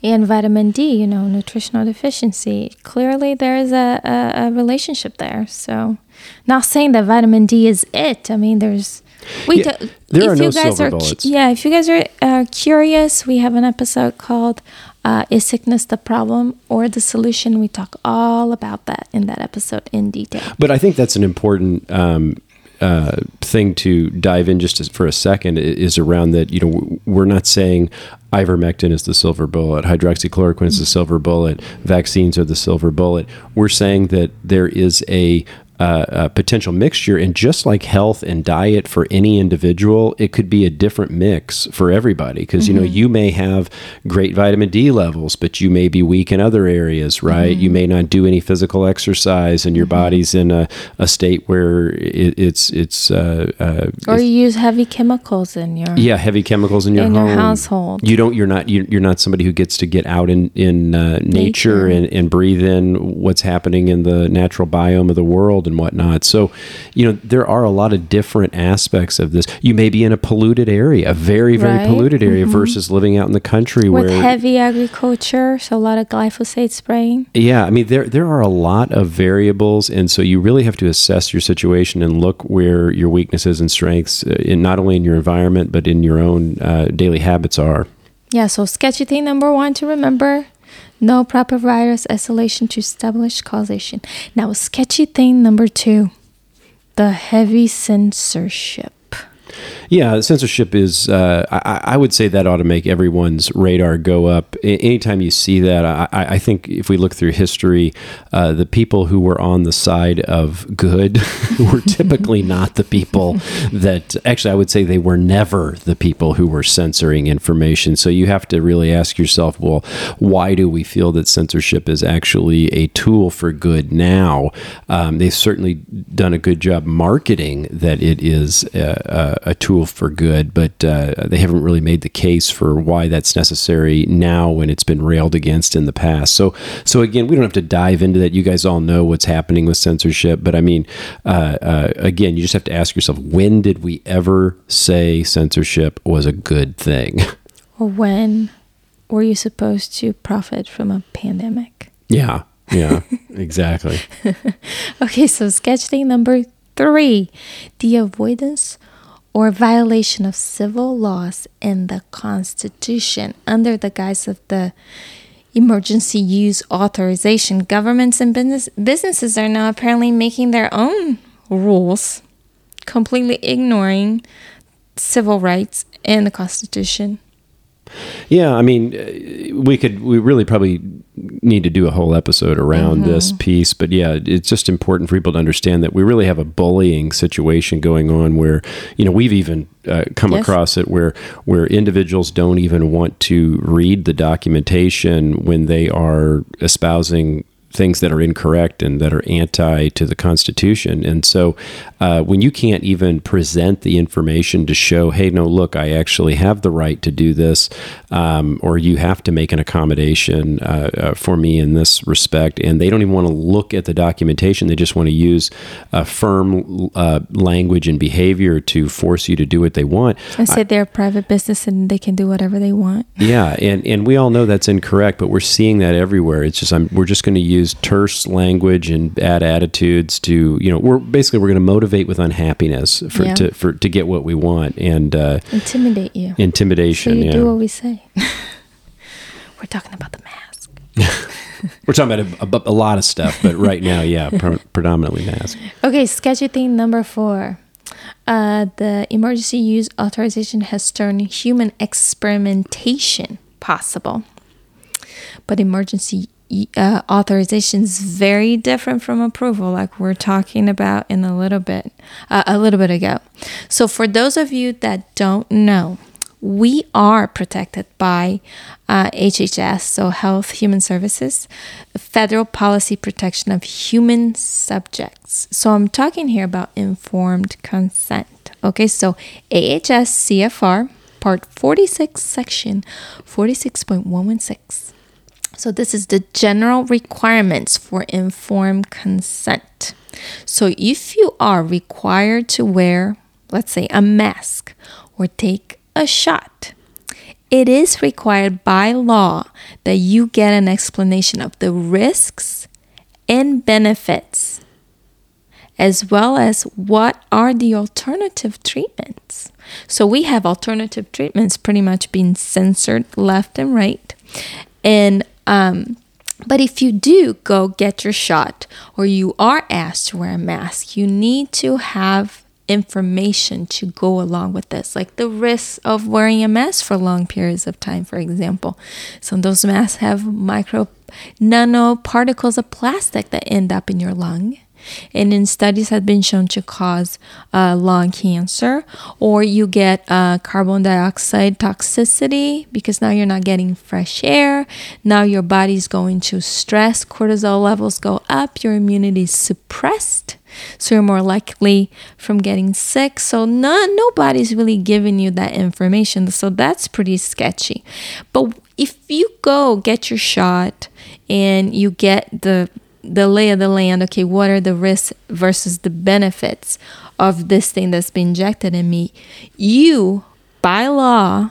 and vitamin D, you know, nutritional deficiency. Clearly, there is a, a, a relationship there. So, not saying that vitamin D is it. I mean, there's we. Yeah, do- there if are you no guys silver are, bullets. Yeah, if you guys are uh, curious, we have an episode called uh, "Is Sickness the Problem or the Solution?" We talk all about that in that episode in detail. But I think that's an important um, uh, thing to dive in just for a second is around that. You know, we're not saying ivermectin is the silver bullet, hydroxychloroquine is the silver bullet, vaccines are the silver bullet. We're saying that there is a uh, a potential mixture, and just like health and diet for any individual, it could be a different mix for everybody. Because you know, you may have great vitamin D levels, but you may be weak in other areas, right? You may not do any physical exercise, and your body's in a, a state where it, it's it's uh, uh, Or you use heavy chemicals in your yeah, heavy chemicals in your In your household. You don't. You're not. You're, you're not somebody who gets to get out in in uh, nature, Nature. and, and breathe in what's happening in the natural biome of the world and whatnot. So, you know, there are a lot of different aspects of this. You may be in a polluted area, a very very Right. Mm-hmm. polluted area, versus living out in the country with where heavy agriculture, so a lot of glyphosate spraying. yeah, I mean there there are a lot of variables, and so you really have to assess your situation and look where your weaknesses and strengths, uh, in not only in your environment but in your own uh, daily habits are. Yeah, so sketchy thing number one to remember no proper virus isolation to establish causation. Now, sketchy thing number two the heavy censorship. Yeah, censorship is. Uh, I, I would say that ought to make everyone's radar go up. A- anytime you see that, I, I think if we look through history, uh, the people who were on the side of good (laughs) were typically not the people that. Actually, I would say they were never the people who were censoring information. So you have to really ask yourself, well, why do we feel that censorship is actually a tool for good now? Um, they've certainly done a good job marketing that it is a, a, a tool for good, but uh, they haven't really made the case for why that's necessary now when it's been railed against in the past. So, so again, we don't have to dive into that. You guys all know what's happening with censorship, but I mean, uh, uh, again, you just have to ask yourself: When did we ever say censorship was a good thing? (laughs) Or when were you supposed to profit from a pandemic? yeah, yeah, exactly. (laughs) Okay, so sketch thing number three the avoidance or violation of civil laws and the Constitution under the guise of the emergency use authorization. Governments and business, businesses are now apparently making their own rules, completely ignoring civil rights and the Constitution. Yeah, I mean, uh, we could, we really probably need to do a whole episode around this piece. But yeah, it's just important for people to understand that we really have a bullying situation going on where, you know, we've even uh, come Yes. across it where where individuals don't even want to read the documentation when they are espousing things that are incorrect and that are anti to the Constitution. And so, uh, when you can't even present the information to show, hey, no, look, I actually have the right to do this, um, or you have to make an accommodation uh, uh, for me in this respect, and they don't even want to look at the documentation, they just want to use firm uh, language and behavior to force you to do what they want. I said they're a private business and they can do whatever they want. Yeah, and, and we all know that's incorrect, but we're seeing that everywhere. It's just I'm, we're just going to use terse language and bad attitudes to you know we're basically we're going to motivate with unhappiness for Yeah. to for to get what we want and uh, Intimidate you. So intimidation. you yeah, do what we say. (laughs) We're talking about the mask. (laughs) we're talking about a, a, a lot of stuff, but right now, yeah, pre- (laughs) predominantly mask. Okay, sketchy thing number four. Uh, the emergency use authorization has turned human experimentation possible. But emergency uh, authorization is very different from approval, like we're talking about in a little bit, uh, a little bit ago. So, for those of you that don't know, we are protected by uh, HHS, so Health Human Services, Federal Policy Protection of Human Subjects. So I'm talking here about informed consent. Okay, so AHS CFR Part 46, Section 46.116. So this is the general requirements for informed consent. So if you are required to wear, let's say, a mask or take a shot, it is required by law that you get an explanation of the risks and benefits, as well as what are the alternative treatments. So we have alternative treatments pretty much being censored left and right. And um, but if you do go get your shot or you are asked to wear a mask, you need to have information to go along with this, like the risks of wearing a mask for long periods of time, for example. Some of those masks have micro nanoparticles of plastic that end up in your lung. And in studies have been shown to cause uh, lung cancer, or you get uh, carbon dioxide toxicity because now you're not getting fresh air. Now your body's going to stress, cortisol levels go up, your immunity is suppressed, so you're more likely from getting sick. So no, nobody's really giving you that information. So that's pretty sketchy. But if you go get your shot and you get the the lay of the land okay what are the risks versus the benefits of this thing that's been injected in me? You by law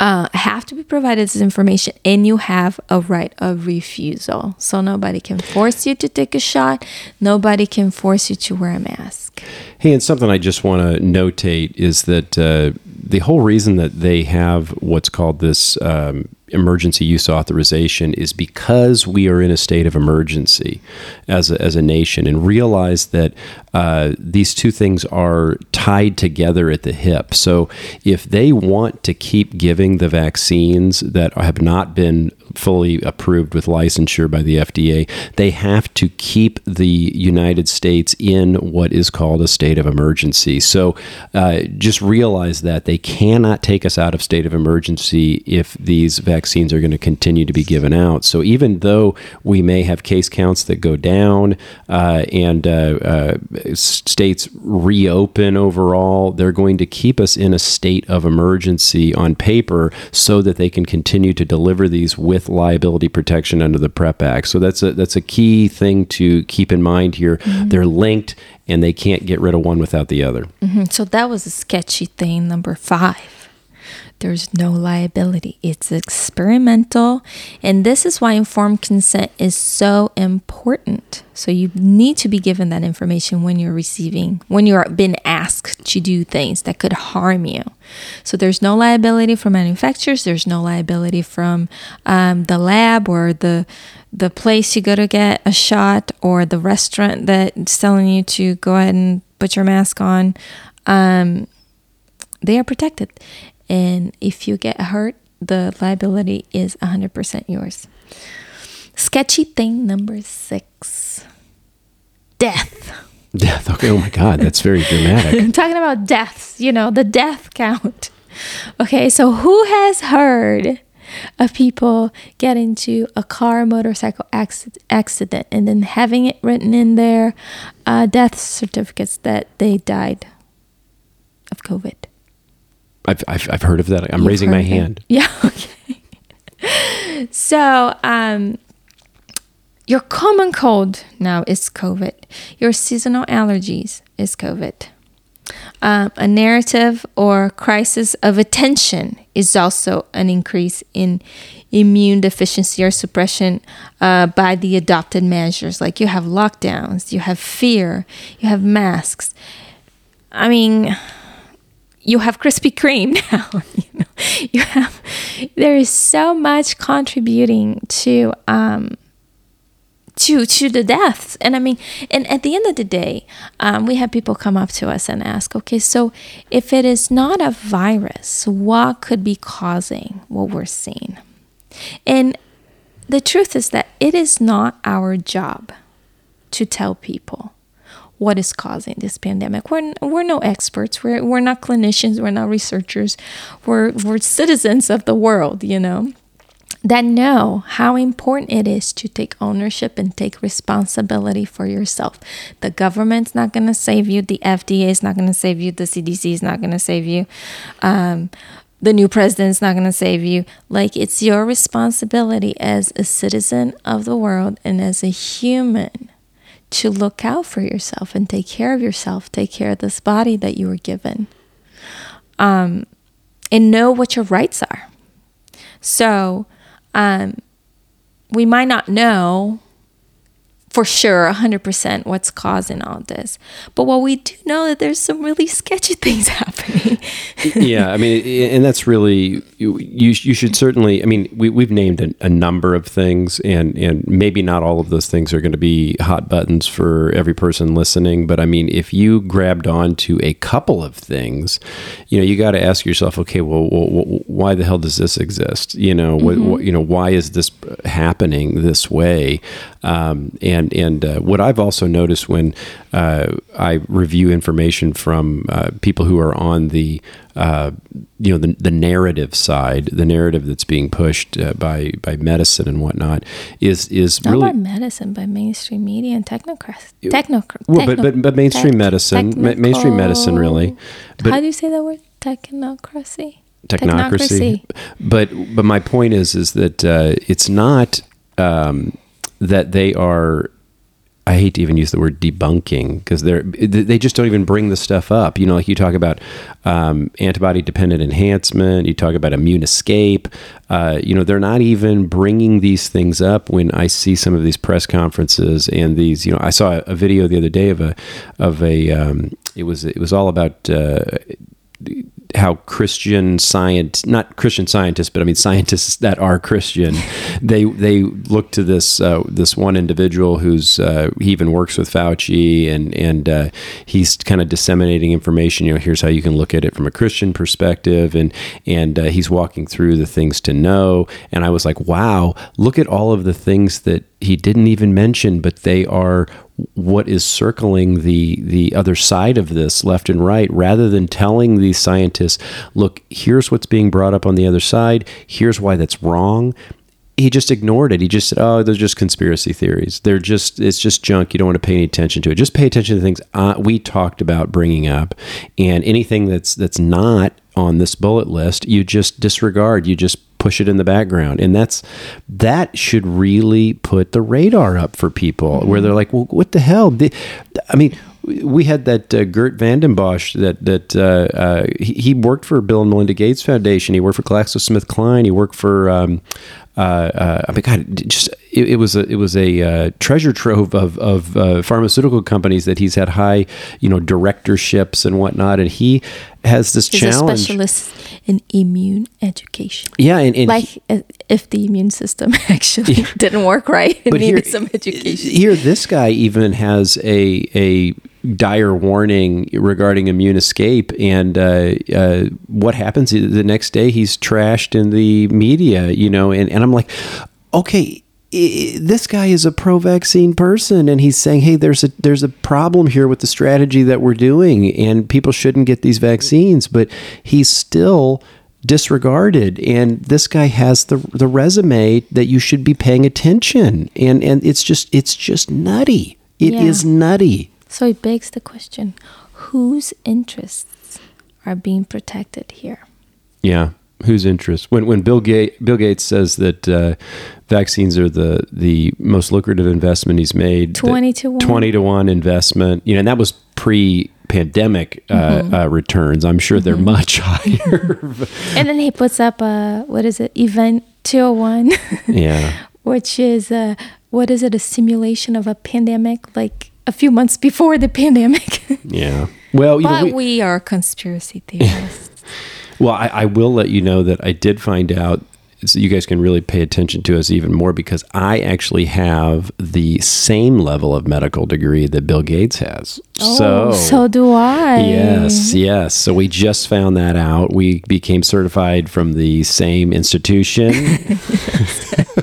uh, have to be provided this information and you have a right of refusal. So nobody can force you to take a shot. Nobody can force you to wear a mask. Hey, and something I just want to notate is that uh, the whole reason that they have what's called this um, emergency use authorization is because we are in a state of emergency as a, as a nation and realize that uh, these two things are tied together at the hip. So if they want to keep giving the vaccines that have not been fully approved with licensure by the FDA, they have to keep the United States in what is called a state of emergency. So uh, just realize that they cannot take us out of state of emergency if these vaccines are going to continue to be given out. So even though we may have case counts that go down uh, and uh, uh, states reopen overall, they're going to keep us in a state of emergency on paper so that they can continue to deliver these with liability protection under the PREP Act. So that's a that's a key thing to keep in mind here. They're linked and they can't get rid of one without the other. Mhm. so that was a sketchy thing number five there's no liability. It's experimental. And this is why informed consent is so important. So you need to be given that information when you're receiving when you're being asked to do things that could harm you. So there's no liability from manufacturers. There's no liability from um, the lab or the the place you go to get a shot or the restaurant that's telling you to go ahead and put your mask on. Um, they are protected. And if you get hurt, the liability is 100% yours. Sketchy thing number six death. Death. Okay. Oh my God, that's very dramatic. I'm (laughs) talking about deaths, you know, the death count. Okay, so who has heard of people get into a car motorcycle accident and then having it written in their uh, death certificates that they died of COVID? I've, I've, I've heard of that. I'm You've raising my hand. (laughs) Yeah, okay. (laughs) so, um, your common cold now is COVID. Your seasonal allergies is COVID. Um, a narrative or crisis of attention is also an increase in immune deficiency or suppression uh, by the adopted measures. Like you have lockdowns, you have fear, you have masks. I mean, you have Krispy Kreme (laughs) now. you, know, you have there is so much contributing to um, to to the deaths. And i mean and at the end of the day um, we have people come up to us and ask okay so if it is not a virus what could be causing what we're seeing? And the truth is that it is not our job to tell people what is causing this pandemic. We're, we're no experts. We're, we're not clinicians. We're not researchers. We're, we're citizens of the world, you know that know how important it is to take ownership and take responsibility for yourself. The government's not going to save you, the FDA is not going to save you, the CDC is not going to save you. Um, the new president's not going to save you. Like, it's your responsibility as a citizen of the world and as a human to look out for yourself and take care of yourself, take care of this body that you were given, um, and know what your rights are. So, um, we might not know for sure 100% what's causing all this. But what we do know that there's some really sketchy (laughs) things happening. (laughs) Yeah i mean and that's really you you should certainly i mean we, we've named a, a, number of things and and maybe not all of those things are going to be hot buttons for every person listening but i mean if you grabbed on to a couple of things you know you got to ask yourself okay well, well, why the hell does this exist? You know mm-hmm. what, what, you know why is this happening this way? Um, and and and uh, what I've also noticed when uh, I review information from uh, people who are on the uh, you know the, the narrative side, the narrative that's being pushed uh, by by medicine and whatnot, is is Not really by medicine, by mainstream media and technocrats. Techno, well, but but but mainstream medicine, ma- mainstream medicine, really. But, How do you say that word? Technocracy. Technocracy. technocracy. But but my point is is that uh, it's not um, that they are I hate to even use the word debunking because they're they just don't even bring the stuff up. You know, like you talk about um, antibody dependent enhancement, you talk about immune escape. Uh, you know, they're not even bringing these things up when I see some of these press conferences and these. You know, I saw a, video the other day of a of a um, it was it was all about. Uh, how Christian science, not Christian scientists, but I mean scientists that are Christian, (laughs) they they look to this uh, this one individual who's uh, he even works with Fauci and and uh, he's kind of disseminating information. You know, here's how you can look at it from a Christian perspective, and and uh, he's walking through the things to know. And I was like, wow, look at all of the things that he didn't even mention, but they are what is circling the the other side of this left and right rather than telling these scientists look here's what's being brought up on the other side here's why that's wrong he just ignored it. He just said, "Oh, they're just conspiracy theories. They're just it's just junk. You don't want to pay any attention to it. Just pay attention to things uh, we talked about bringing up, and anything that's that's not on this bullet list, you just disregard. You just push it in the background and that's that should really put the radar up for people mm-hmm. where they're like well what the hell i mean we had that uh, Geert Vanden Bossche that that uh, uh, he, he, worked for Bill and Melinda Gates Foundation. He worked for GlaxoSmithKline. He worked for um, uh, uh, I mean, God, just it, it, was a it was a uh, treasure trove of of uh, pharmaceutical companies that he's had high, you know, directorships and whatnot, and he has this he's challenge. A specialist in immune education. Yeah, and, and like he, if the immune system (laughs) actually yeah. didn't work right, it needed here, some education. Here, this guy even has a a dire warning regarding immune escape and uh, uh, what happens the next day he's trashed in the media you know and, and i'm like okay this guy is a pro-vaccine person, and he's saying, "Hey, there's a there's a problem here with the strategy that we're doing, and people shouldn't get these vaccines." But he's still disregarded and this guy has the the resume that you should be paying attention and and it's just it's just nutty It is Yeah. nutty So it begs the question whose interests are being protected here? Yeah, whose interest? When when Bill Gates Bill Gates says that uh, vaccines are the the most lucrative investment he's made, 20 to 1. twenty to one investment. You know, and that was pre pandemic uh, Mm-hmm. uh, returns. I'm sure they're much (laughs) higher. And then he puts up a, what is it, Event 201, (laughs) yeah, which is, a, what is it, a simulation of a pandemic, like a few months before the (laughs) pandemic. yeah. Well, you know, but we- we are conspiracy theorists. Well, I, I will let you know that I did find out. So you guys can really pay attention to us even more because I actually have the same level of medical degree that Bill Gates has. oh, so do I. Yes, yes. So we just found that out. We became certified from the same institution. (laughs)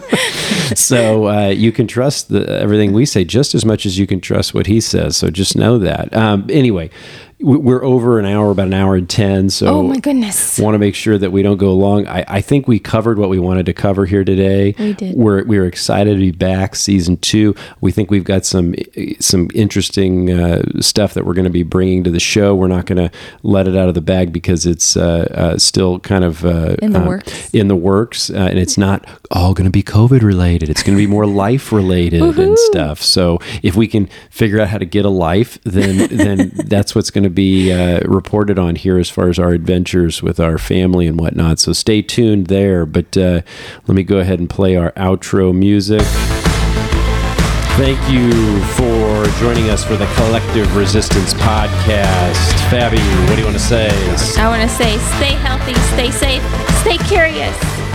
(laughs) so uh, you can trust the, everything we say just as much as you can trust what he says. So just know that. Um, anyway, we're over an hour, about an hour and 10. So Oh my goodness. want to make sure that we don't go long. I, I think we covered what we wanted to cover here today. We did. We're we're excited to be back, season two. We think we've got some some interesting uh, stuff that we're going to be bringing to the show. We're not going to let it out of the bag because it's uh, uh, still kind of uh, In the uh, works. In the works, uh, and it's not all going to be COVID related. It's going to be more (laughs) life related and stuff. So if we can figure out how to get a life, then then that's what's going to be uh, reported on here as far as our adventures with our family and whatnot. So stay tuned there. But uh, let me go ahead and play our outro music. Thank you for joining us for the Collective Resistance Podcast. Fabi, what do you want to say? I want to say stay healthy, stay safe, stay curious.